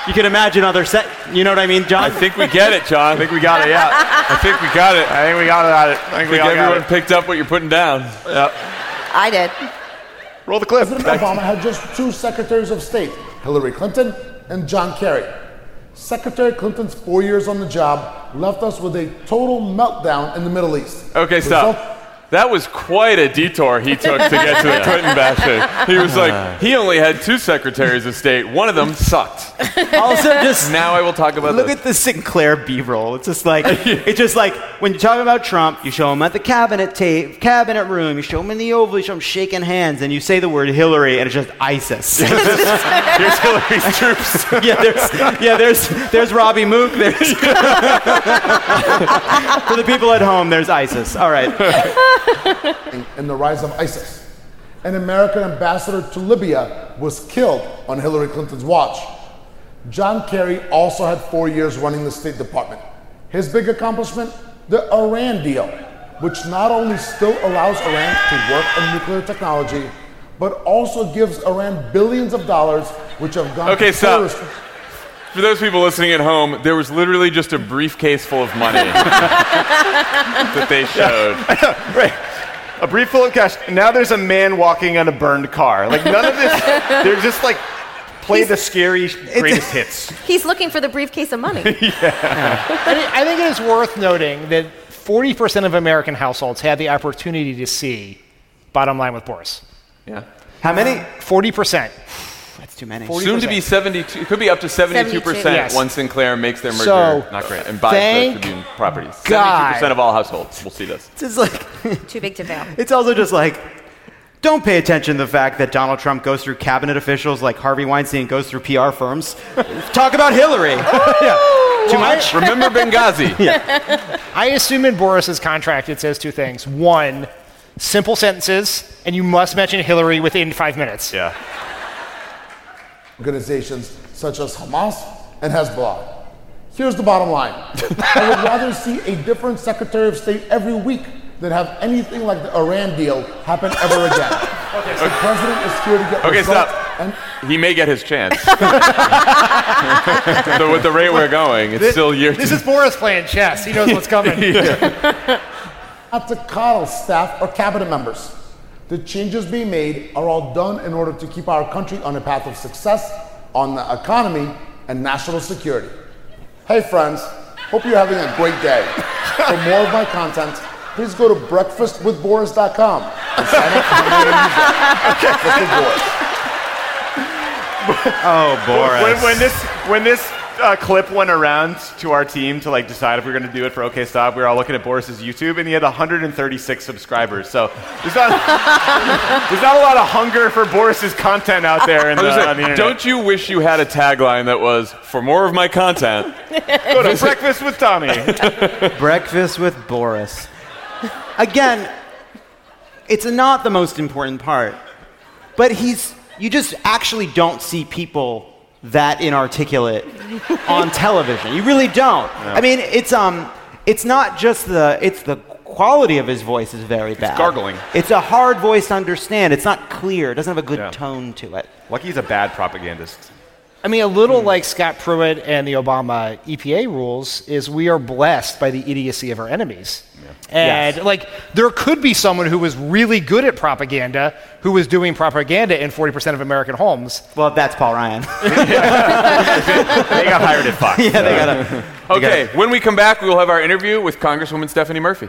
You can imagine other set. You know what I mean, John? I think we get it, John. I think we got it, yeah. I think we got it. I think we got it. I think I think all got everyone it. picked up what you're putting down. I did. Roll the clip. President Obama had just two secretaries of state, Hillary Clinton and John Kerry. Secretary Clinton's four years on the job left us with a total meltdown in the Middle East. Okay, stop. That was quite a detour he took to get to the Clinton bashing. He was like, he only had two secretaries of state. One of them sucked. Also, just Now I will talk about look this. at the Sinclair B-roll. It's just like <laughs> it's just like when you talk about Trump, you show him at the cabinet tape, cabinet room, you show him in the Oval, you show him shaking hands, and you say the word Hillary, and it's just ISIS. <laughs> Here's Hillary's <laughs> troops. yeah, there's yeah, there's there's Robbie Mook. There's for the people at home, there's ISIS. All right. <laughs> and the rise of ISIS. An American ambassador to Libya was killed on Hillary Clinton's watch. John Kerry also had four years running the State Department. His big accomplishment? The Iran deal, which not only still allows Iran to work on nuclear technology, but also gives Iran billions of dollars, which have gone Okay, to stop. Terrorists. For those people listening at home, there was literally just a briefcase full of money <laughs> that they showed. <laughs> right. A brief full of cash. Now there's a man walking on a burned car. Like none of this. They're just like play the scary greatest hits. He's looking for the briefcase of money. <laughs> I, thi- I think it is worth noting that 40% of American households had the opportunity to see Bottom Line with Boris. Yeah. How many? 40%. That's too many. Soon to be 72, it could be up to 72% 72. Yes. once Sinclair makes their merger. So, not great. And buys thank the Tribune properties. God. 72% of all households We'll see this. It's like <laughs> Too big to fail. it's also just like don't pay attention to the fact that Donald Trump goes through cabinet officials like Harvey Weinstein goes through PR firms. <laughs> Talk about Hillary. Oh! <laughs> yeah. Too much? Remember Benghazi. I assume in Boris's contract it says two things. One, simple sentences, and you must mention Hillary within five minutes. Yeah. Organizations such as Hamas and Hezbollah. Here's the bottom line I would <laughs> rather see a different Secretary of State every week than have anything like the Iran deal happen ever <laughs> again. okay, so The president is here to get Okay, results, stop. and He may get his chance. <laughs> so with the rate we're going, it's still year This two. is Boris playing chess. He knows what's coming. not to coddle staff or cabinet members. The changes being made are all done in order to keep our country on a path of success on the economy and national security. Hey friends, hope you're having a great day. For more of my content, please go to breakfastwithboris.com and sign up for my newsletter. Breakfast with <laughs> Boris. Oh, Boris. When, when this when this uh, clip went around to our team to like decide if we were going to do it for OK Stop, we were all looking at Boris's YouTube, and he had 136 subscribers. So there's not <laughs> there's not a lot of hunger for Boris's content out there in the, was on the internet. Don't you wish you had a tagline that was, for more of my content, <laughs> go to breakfast with Tommy? <laughs> Breakfast with Boris. Again, it's not the most important part, but he's, you just actually don't see people that inarticulate on television. You really don't. I mean, it's, um, it's not just the, it's the quality of his voice is very bad. gargling. It's a hard voice to understand. It's not clear. It doesn't have a good Yeah. tone to it. Lucky he's a bad propagandist. I mean, a little hmm. like Scott Pruitt and the Obama EPA rules is we are blessed by the idiocy of our enemies. And like, there could be someone who was really good at propaganda who was doing propaganda in 40% of American homes. Well, that's Paul Ryan. <laughs> They got hired at Fox. yeah, they gotta. Okay, when we come back, we will have our interview with Congresswoman Stephanie Murphy.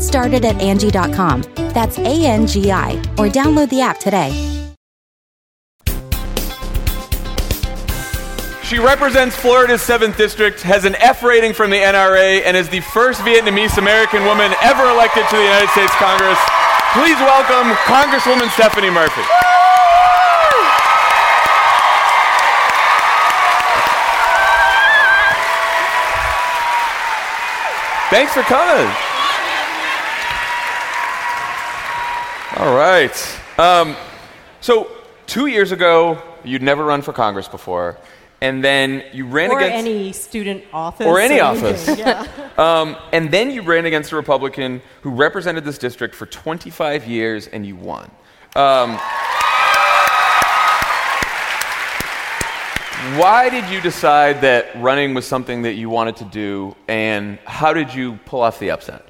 Get started at Angie.com. That's A N G I, or download the app today. She represents Florida's 7th District, has an F rating from the NRA, and is the first Vietnamese American woman ever elected to the United States Congress. Please welcome Congresswoman Stephanie Murphy. Thanks for coming. All right. Um, so, two years ago, you'd never run for Congress before, and then you ran or against any student office or any anything, office. Yeah. <laughs> um, and then you ran against a Republican who represented this district for 25 years, and you won. Um, why did you decide that running was something that you wanted to do, and how did you pull off the upset?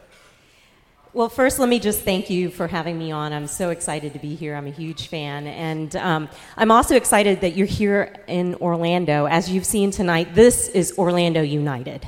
Well, first, let me just thank you for having me on. I'm so excited to be here. I'm a huge fan. And um, I'm also excited that you're here in Orlando. As you've seen tonight, this is Orlando United.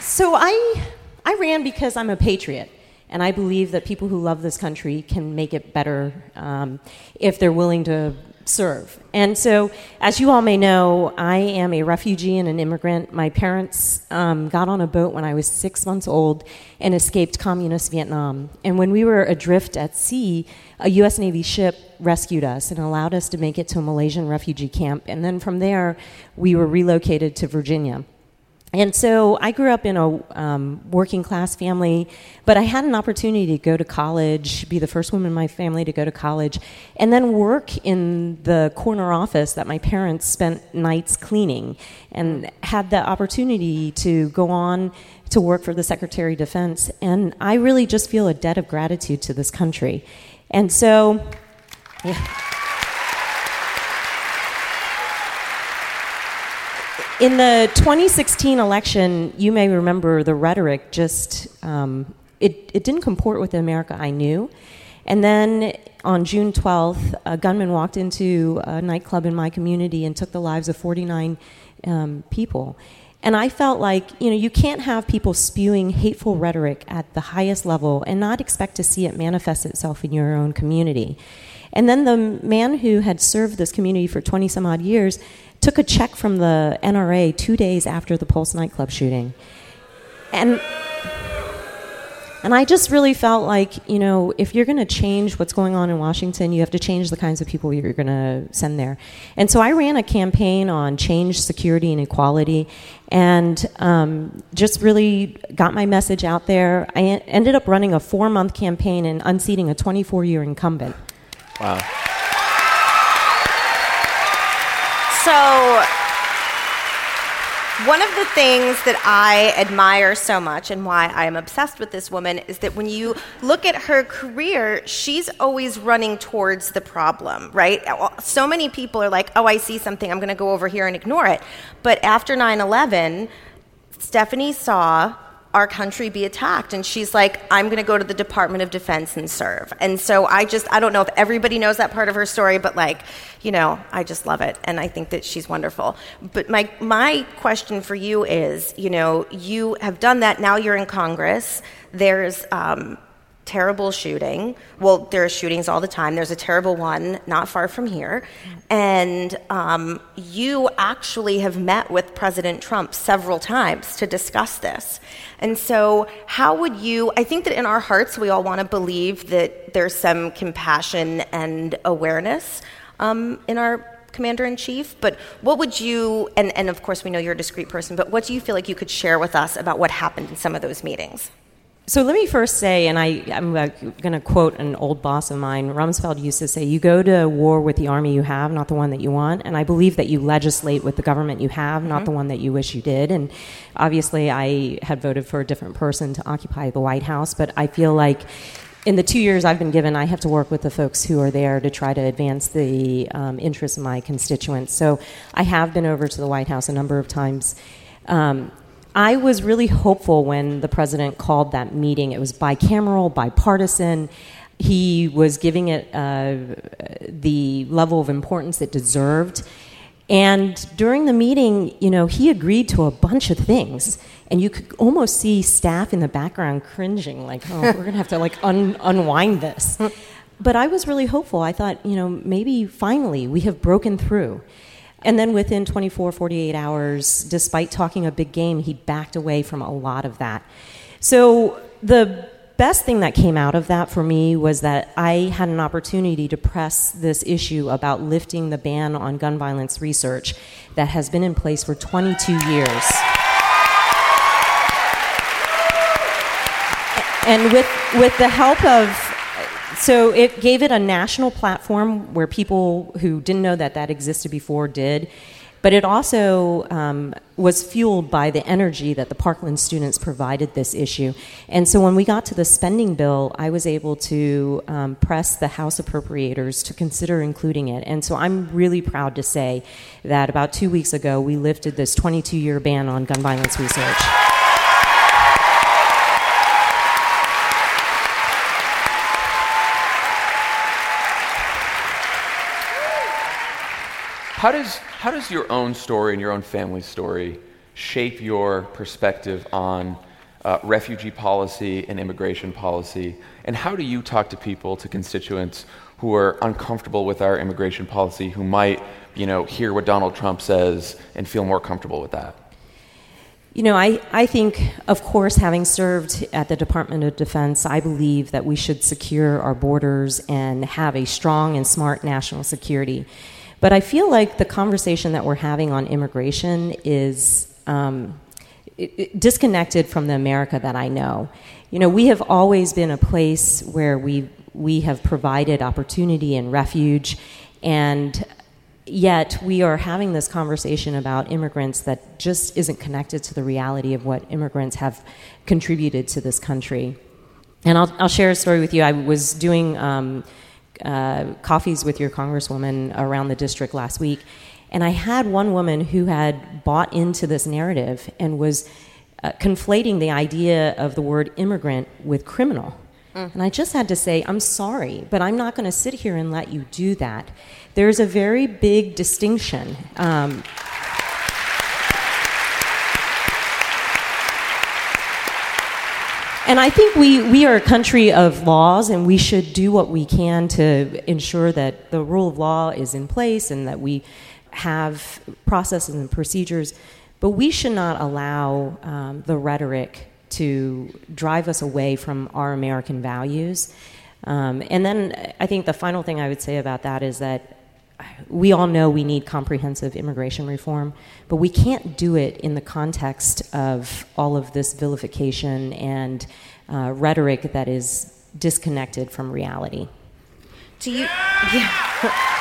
So I, I ran because I'm a patriot. And I believe that people who love this country can make it better um, if they're willing to serve. And so, as you all may know, I am a refugee and an immigrant. My parents um, got on a boat when I was six months old and escaped communist Vietnam. And when we were adrift at sea, a U.S. Navy ship rescued us and allowed us to make it to a Malaysian refugee camp. And then from there, we were relocated to Virginia. And so I grew up in a um, working class family, but I had an opportunity to go to college, be the first woman in my family to go to college, and then work in the corner office that my parents spent nights cleaning, and had the opportunity to go on to work for the Secretary of Defense. And I really just feel a debt of gratitude to this country. And so, yeah. In the 2016 election, you may remember the rhetoric just, um, it, it didn't comport with the America I knew. And then on June 12th, a gunman walked into a nightclub in my community and took the lives of 49 um, people. And I felt like, you know, you can't have people spewing hateful rhetoric at the highest level and not expect to see it manifest itself in your own community. And then the man who had served this community for 20 some odd years took a check from the NRA two days after the Pulse nightclub shooting. And and I just really felt like, you know, if you're going to change what's going on in Washington, you have to change the kinds of people you're going to send there. And so I ran a campaign on change, security, and equality, and um, just really got my message out there. I ended up running a four month campaign and unseating a 24 year incumbent. Wow. So, one of the things that I admire so much and why I am obsessed with this woman is that when you look at her career, she's always running towards the problem, right? So many people are like, oh, I see something, I'm going to go over here and ignore it. But after 9 11, Stephanie saw our country be attacked. And she's like, I'm going to go to the Department of Defense and serve. And so I just, I don't know if everybody knows that part of her story, but like, you know, I just love it. And I think that she's wonderful. But my, my question for you is, you know, you have done that. Now you're in Congress. There's, um, terrible shooting. Well, there are shootings all the time. There's a terrible one not far from here. And um, you actually have met with President Trump several times to discuss this. And so, how would you? I think that in our hearts, we all want to believe that there's some compassion and awareness um, in our commander in chief. But what would you, and, and of course, we know you're a discreet person, but what do you feel like you could share with us about what happened in some of those meetings? So let me first say, and I, I'm uh, going to quote an old boss of mine. Rumsfeld used to say, You go to war with the army you have, not the one that you want. And I believe that you legislate with the government you have, not Mhm. the one that you wish you did. And obviously, I had voted for a different person to occupy the White House, but I feel like in the two years I've been given, I have to work with the folks who are there to try to advance the um, interests of my constituents. So I have been over to the White House a number of times. Um, I was really hopeful when the president called that meeting. It was bicameral, bipartisan. He was giving it uh, the level of importance it deserved. And during the meeting, you know, he agreed to a bunch of things. And you could almost see staff in the background cringing, like, oh, we're going to have to like un- unwind this. <laughs> But I was really hopeful. I thought, you know, maybe finally we have broken through. And then within 24, 48 hours, despite talking a big game, he backed away from a lot of that. So the best thing that came out of that for me was that I had an opportunity to press this issue about lifting the ban on gun violence research that has been in place for 22 years. And with, with the help of so it gave it a national platform where people who didn't know that that existed before did. But it also um, was fueled by the energy that the Parkland students provided this issue. And so when we got to the spending bill, I was able to um, press the House appropriators to consider including it. And so I'm really proud to say that about two weeks ago, we lifted this 22 year ban on gun violence research. How does, how does your own story and your own family's story shape your perspective on uh, refugee policy and immigration policy? And how do you talk to people, to constituents who are uncomfortable with our immigration policy, who might, you know, hear what Donald Trump says and feel more comfortable with that? You know, I, I think, of course, having served at the Department of Defense, I believe that we should secure our borders and have a strong and smart national security. But I feel like the conversation that we're having on immigration is um, disconnected from the America that I know. You know, we have always been a place where we, we have provided opportunity and refuge, and yet we are having this conversation about immigrants that just isn't connected to the reality of what immigrants have contributed to this country. And I'll, I'll share a story with you. I was doing um, uh, coffees with your congresswoman around the district last week, and I had one woman who had bought into this narrative and was uh, conflating the idea of the word immigrant with criminal. Mm. And I just had to say, I'm sorry, but I'm not going to sit here and let you do that. There's a very big distinction. Um, And I think we, we are a country of laws, and we should do what we can to ensure that the rule of law is in place and that we have processes and procedures. But we should not allow um, the rhetoric to drive us away from our American values. Um, and then I think the final thing I would say about that is that we all know we need comprehensive immigration reform, but we can't do it in the context of all of this vilification and uh, rhetoric that is disconnected from reality. Do you? Yeah.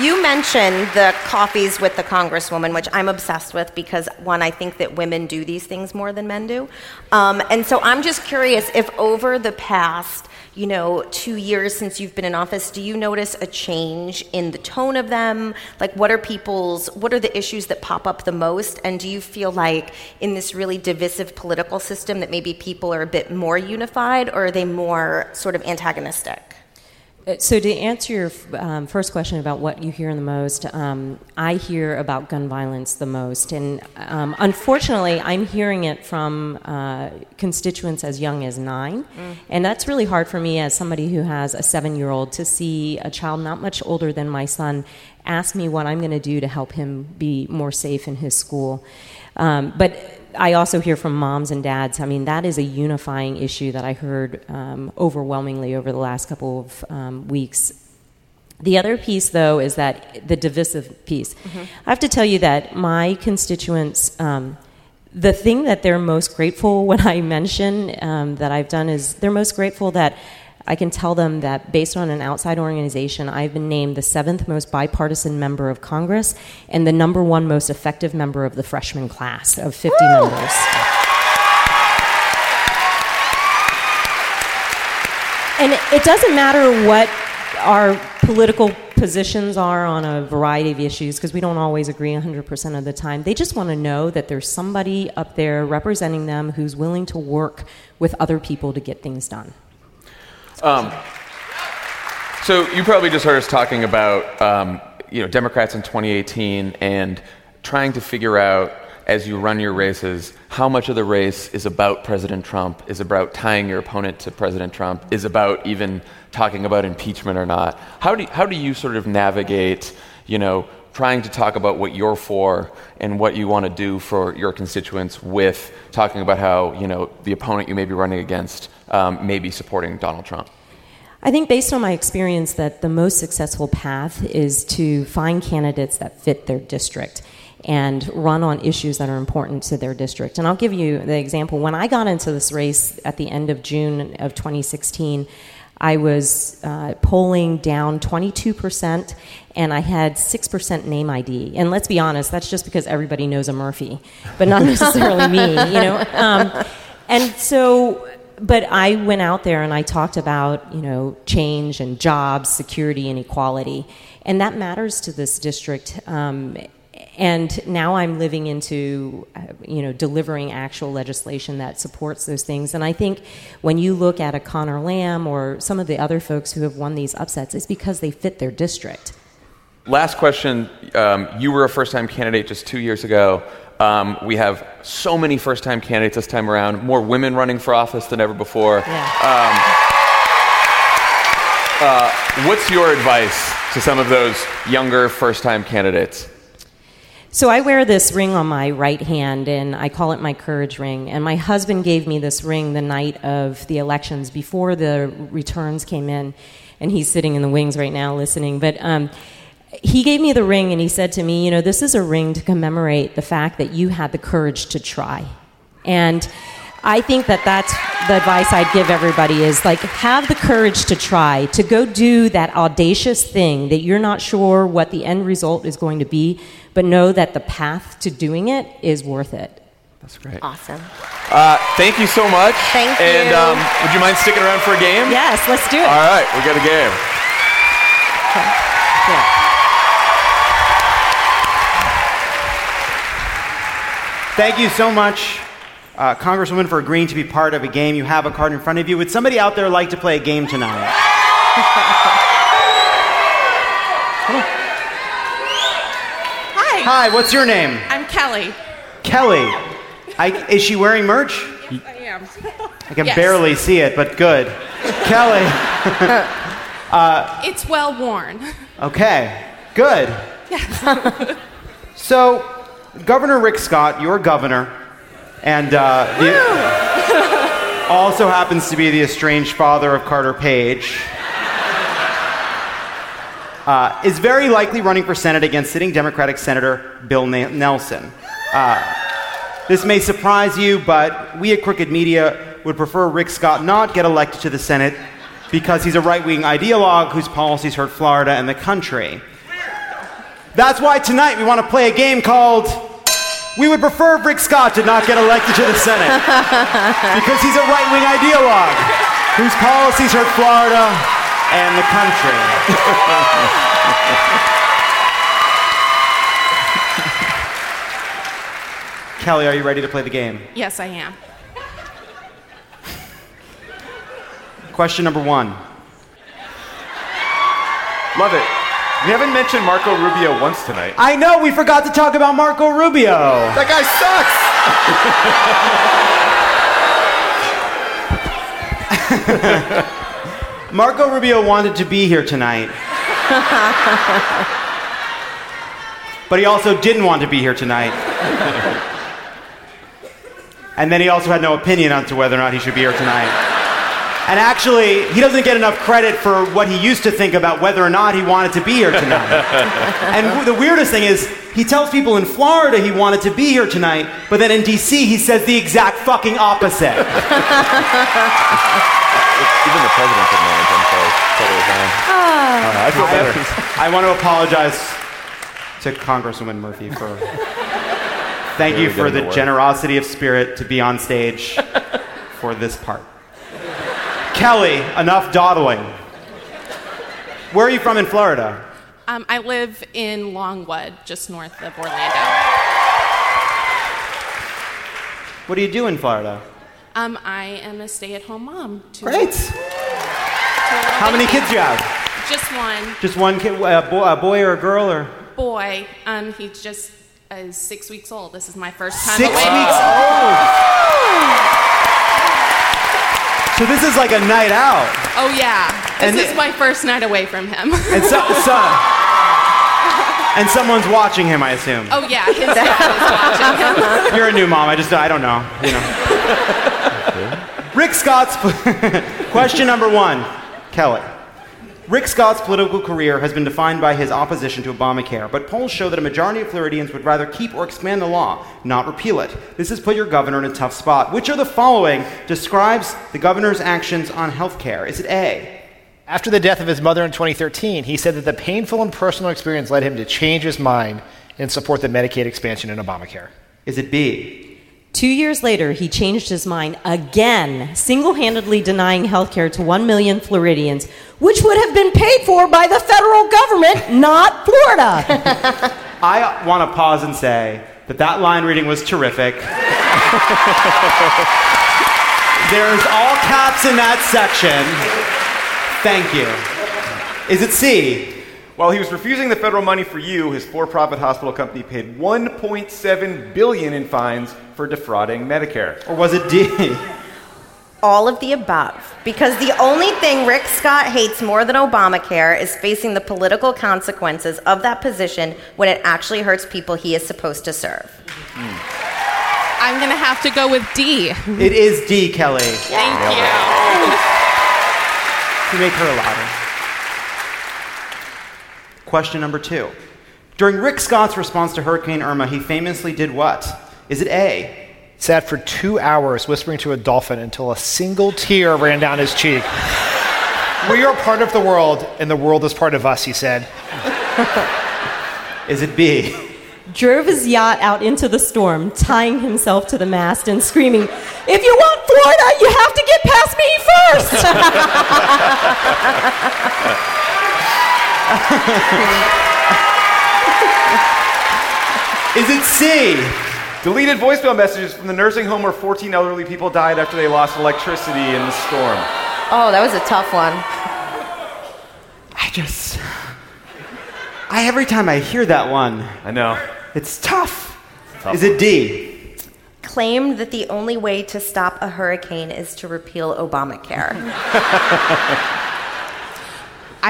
You mentioned the coffees with the congresswoman, which I'm obsessed with because one, I think that women do these things more than men do, um, and so I'm just curious if over the past, you know, two years since you've been in office, do you notice a change in the tone of them? Like, what are people's, what are the issues that pop up the most? And do you feel like in this really divisive political system that maybe people are a bit more unified, or are they more sort of antagonistic? Uh, So, to answer your um, first question about what you hear the most, um, I hear about gun violence the most. And um, unfortunately, I'm hearing it from uh, constituents as young as nine. Mm. And that's really hard for me as somebody who has a seven year old to see a child not much older than my son ask me what I'm going to do to help him be more safe in his school. Um, but I also hear from moms and dads. I mean, that is a unifying issue that I heard um, overwhelmingly over the last couple of um, weeks. The other piece, though, is that the divisive piece. Mhm. I have to tell you that my constituents, um, the thing that they're most grateful <laughs> when I mention um, that I've done is they're most grateful that I can tell them that based on an outside organization, I've been named the seventh most bipartisan member of Congress and the number one most effective member of the freshman class of 50 members. And it, it doesn't matter what our political positions are on a variety of issues because we don't always agree 100% of the time. They just want to know that there's somebody up there representing them who's willing to work with other people to get things done. Um, so you probably just heard us talking about um, you know Democrats in 2018 and trying to figure out as you run your races how much of the race is about President Trump, is about tying your opponent to President Trump, is about even talking about impeachment or not. How do, how do you sort of navigate, you know, trying to talk about what you're for and what you want to do for your constituents with talking about how, you know, the opponent you may be running against um, may be supporting Donald Trump? I think, based on my experience, that the most successful path is to find candidates that fit their district and run on issues that are important to their district. And I'll give you the example. When I got into this race at the end of June of 2016, I was uh, polling down 22%, and I had 6% name ID. And let's be honest, that's just because everybody knows a Murphy, but not <laughs> necessarily me, you know? Um, and so, but I went out there and I talked about, you know, change and jobs, security, and equality. And that matters to this district. Um, and now I'm living into, uh, you know, delivering actual legislation that supports those things. And I think when you look at a Conor Lamb or some of the other folks who have won these upsets, it's because they fit their district. Last question. Um, you were a first time candidate just two years ago. Um, we have so many first time candidates this time around, more women running for office than ever before. Yeah. Um, uh, what's your advice to some of those younger first time candidates? So I wear this ring on my right hand, and I call it my courage ring. And my husband gave me this ring the night of the elections before the returns came in, and he's sitting in the wings right now listening. But um, he gave me the ring, and he said to me, "You know, this is a ring to commemorate the fact that you had the courage to try." And I think that that's the advice I'd give everybody is like have the courage to try, to go do that audacious thing that you're not sure what the end result is going to be, but know that the path to doing it is worth it. That's great. Awesome. Uh, thank you so much. Thank and, you. um, would you mind sticking around for a game? Yes, let's do it. All right, we got a game. Yeah. Thank you so much, uh, Congresswoman, for agreeing to be part of a game. You have a card in front of you. Would somebody out there like to play a game tonight? <laughs> Hi. Hi, what's your name? I'm Kelly. Kelly. I, is she wearing merch? Yes, I am. I can Yes. barely see it, but good. Kelly. <laughs> uh, It's well worn. okay, good. Yes. so, Governor Rick Scott, your governor, and uh, the, <laughs> also happens to be the estranged father of Carter Page, uh, is very likely running for Senate against sitting Democratic Senator Bill Na- Nelson. Uh, this may surprise you, but we at Crooked Media would prefer Rick Scott not get elected to the Senate because he's a right wing ideologue whose policies hurt Florida and the country. That's why tonight we want to play a game called We Would Prefer Rick Scott did not get elected to the Senate <laughs> because he's a right wing ideologue whose policies hurt Florida and the country. <laughs> Kelly, are you ready to play the game? Yes, I am. Question number one. Love it. We haven't mentioned Marco Rubio once tonight. I know we forgot to talk about Marco Rubio. That guy sucks! <laughs> Marco Rubio wanted to be here tonight, <laughs> but he also didn't want to be here tonight. <laughs> and then he also had no opinion on to whether or not he should be here tonight. And actually, he doesn't get enough credit for what he used to think about whether or not he wanted to be here tonight. <laughs> and the weirdest thing is, he tells people in Florida he wanted to be here tonight, but then in DC he says the exact fucking opposite. <laughs> Even the president didn't know Jim Crow totally fine. Uh, I feel better. I want to apologize to Congresswoman Murphy for. <laughs> Thank Really you for getting the generosity of spirit to be on stage for this part. Kelly, enough dawdling. Where are you from in Florida? Um, I live in Longwood, just north of Orlando. What do you do in Florida? Um, I am a stay-at-home mom. To, Great. to How many kids do you have? Just one Just one kid, a boy, a boy or a girl, or boy. Um, he just is six weeks old. This is my first time six away. weeks old. So this is like a night out. Oh yeah, this And- is my first night away from him. And so, <laughs> so and someone's watching him, I assume. oh yeah, his dad is watching him. <laughs> You're a new mom. I just I don't know. You know. Rick Scott's <laughs> question number one, Kelly. Rick Scott's political career has been defined by his opposition to Obamacare, but polls show that a majority of Floridians would rather keep or expand the law, not repeal it. This has put your governor in a tough spot. Which of the following describes the governor's actions on health care? Is it A? After the death of his mother in 2013, he said that the painful and personal experience led him to change his mind and support the Medicaid expansion in Obamacare. Is it B? Two years later, he changed his mind again, single handedly denying health care to 1 million Floridians, which would have been paid for by the federal government, not Florida. <laughs> I want to pause and say that that line reading was terrific. <laughs> There's all caps in that section. Thank you. Is it C? While he was refusing the federal money for you, his for-profit hospital company paid 1.7 billion in fines for defrauding Medicare. Or was it D? All of the above. Because the only thing Rick Scott hates more than Obamacare is facing the political consequences of that position when it actually hurts people he is supposed to serve. Hmm. I'm gonna have to go with D. It is D, Kelly. Thank you. To make her louder. Question number two. During Rick Scott's response to Hurricane Irma, he famously did what? Is it A? Sat for two hours whispering to a dolphin until a single tear ran down his cheek. we are part of the world, and the world is part of us, he said. Is it B? Drove his yacht out into the storm, tying himself to the mast and screaming, If you want Florida, you have to get past <laughs> Is it C? Deleted voicemail messages from the nursing home where 14 elderly people died after they lost electricity in the storm. Oh, that was a tough one. I just. I every time I hear that one, I know. it's tough. Tough Is it D? Claimed that the only way to stop a hurricane is to repeal Obamacare. <laughs>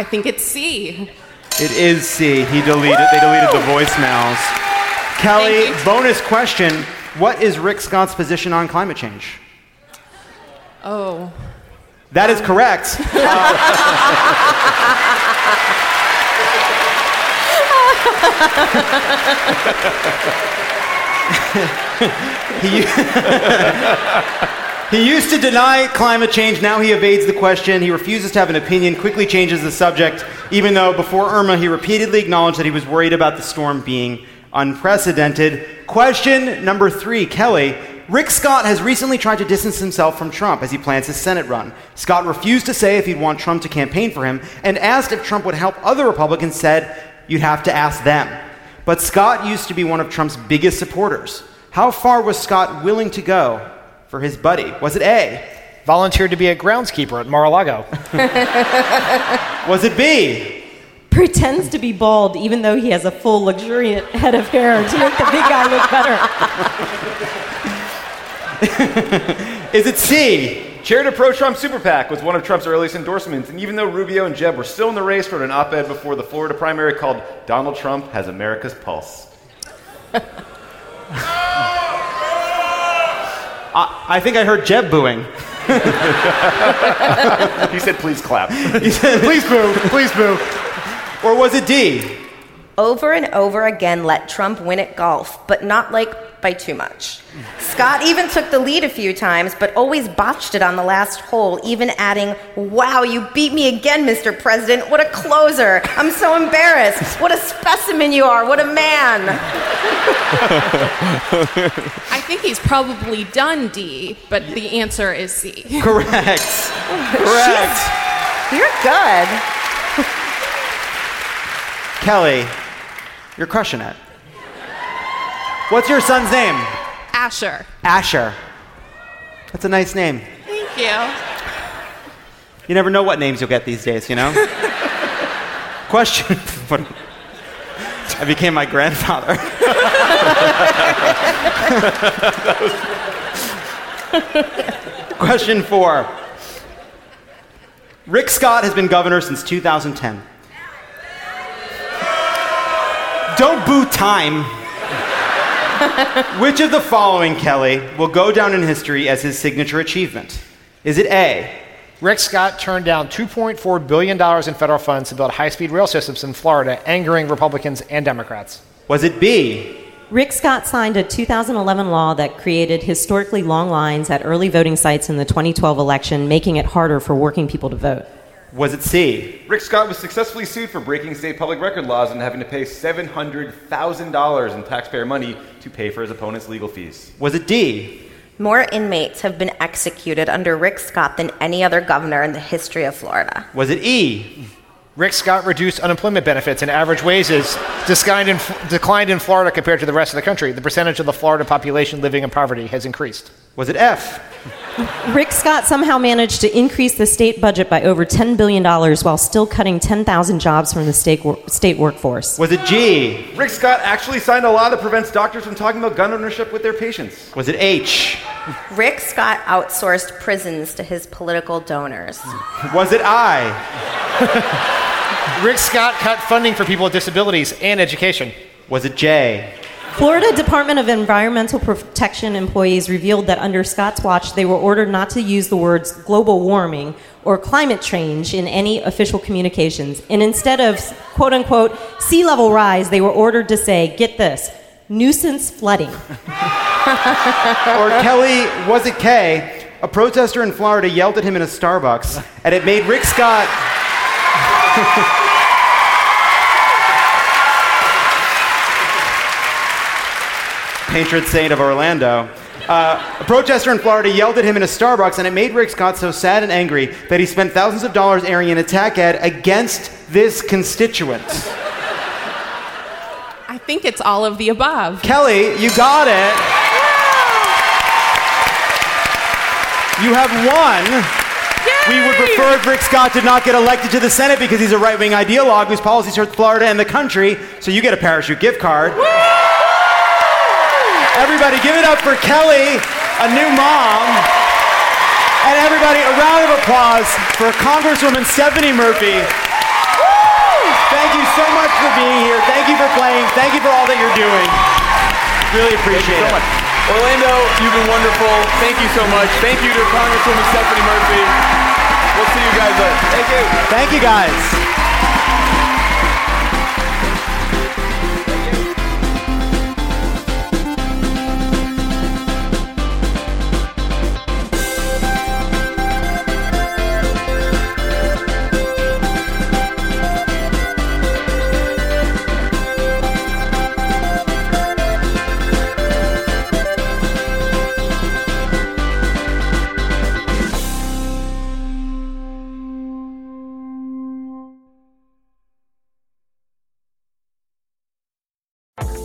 I think it's C. It is C. He deleted. They deleted the voicemails. Kelly, bonus question: What is Rick Scott's position on climate change? Oh. That is correct. <laughs> he, <laughs> he used to deny climate change. Now he evades the question. He refuses to have an opinion, quickly changes the subject, even though before Irma he repeatedly acknowledged that he was worried about the storm being unprecedented. Question number three Kelly. Rick Scott has recently tried to distance himself from Trump as he plans his Senate run. Scott refused to say if he'd want Trump to campaign for him and asked if Trump would help other Republicans, said, You'd have to ask them. But Scott used to be one of Trump's biggest supporters. How far was Scott willing to go for his buddy? Was it A? Volunteered to be a groundskeeper at Mar-a-Lago. <laughs> Was it B? Pretends to be bald even though he has a full, luxuriant head of hair to make the big guy look better. <laughs> Is it C? Chaired a pro-Trump super PAC was one of Trump's earliest endorsements, and even though Rubio and Jeb were still in the race, wrote an op-ed before the Florida primary called "Donald Trump has America's Pulse." <laughs> I, I think I heard Jeb booing. he said, "Please clap." <laughs> <laughs> He said, please boo, please boo. Or was it D? over and over again let Trump win at golf, but not like by too much. Scott even took the lead a few times, but always botched it on the last hole, even adding, Wow, you beat me again, Mr. President. What a closer. I'm so embarrassed. What a specimen you are. What a man. <laughs> I think he's probably done D, but the answer is C. Correct. Correct. You're good. Kelly, you're crushing it. What's your son's name? Asher. Asher. That's a nice name. Thank you. You never know what names you'll get these days, you know? <laughs> Question. <laughs> I became my grandfather. <laughs> Question four. Rick Scott has been governor since 2010. Don't boo time. <laughs> Which of the following, Kelly, will go down in history as his signature achievement? Is it A? Rick Scott turned down $2.4 billion in federal funds to build high speed rail systems in Florida, angering Republicans and Democrats. Was it B? Rick Scott signed a 2011 law that created historically long lines at early voting sites in the 2012 election, making it harder for working people to vote. Was it C? Rick Scott was successfully sued for breaking state public record laws and having to pay $700,000 in taxpayer money to pay for his opponent's legal fees. Was it D? More inmates have been executed under Rick Scott than any other governor in the history of Florida. Was it E? Rick Scott reduced unemployment benefits and average wages declined in, declined in Florida compared to the rest of the country. The percentage of the Florida population living in poverty has increased. Was it F? Rick Scott somehow managed to increase the state budget by over $10 billion while still cutting 10,000 jobs from the state, wor- state workforce. Was it G? Rick Scott actually signed a law that prevents doctors from talking about gun ownership with their patients. Was it H? Rick Scott outsourced prisons to his political donors. Was it I? <laughs> Rick Scott cut funding for people with disabilities and education. Was it J? Florida Department of Environmental Protection employees revealed that under Scott's watch, they were ordered not to use the words global warming or climate change in any official communications. And instead of quote unquote sea level rise, they were ordered to say, get this, nuisance flooding. or Kelly, was it K? A protester in Florida yelled at him in a Starbucks, and it made Rick Scott. Patron saint of Orlando. Uh, a protester in Florida yelled at him in a Starbucks, and it made Rick Scott so sad and angry that he spent thousands of dollars airing an attack ad against this constituent. I think it's all of the above. Kelly, you got it. You have won. We would prefer if Rick Scott did not get elected to the Senate because he's a right wing ideologue whose policies hurt Florida and the country, so you get a parachute gift card. Everybody, give it up for Kelly, a new mom. And everybody, a round of applause for Congresswoman Stephanie Murphy. Thank you so much for being here. Thank you for playing. Thank you for all that you're doing. Really appreciate so it. much. Orlando, you've been wonderful. Thank you so much. Thank you to Congresswoman Stephanie Murphy. We'll see you guys later. Thank you. Thank you, guys.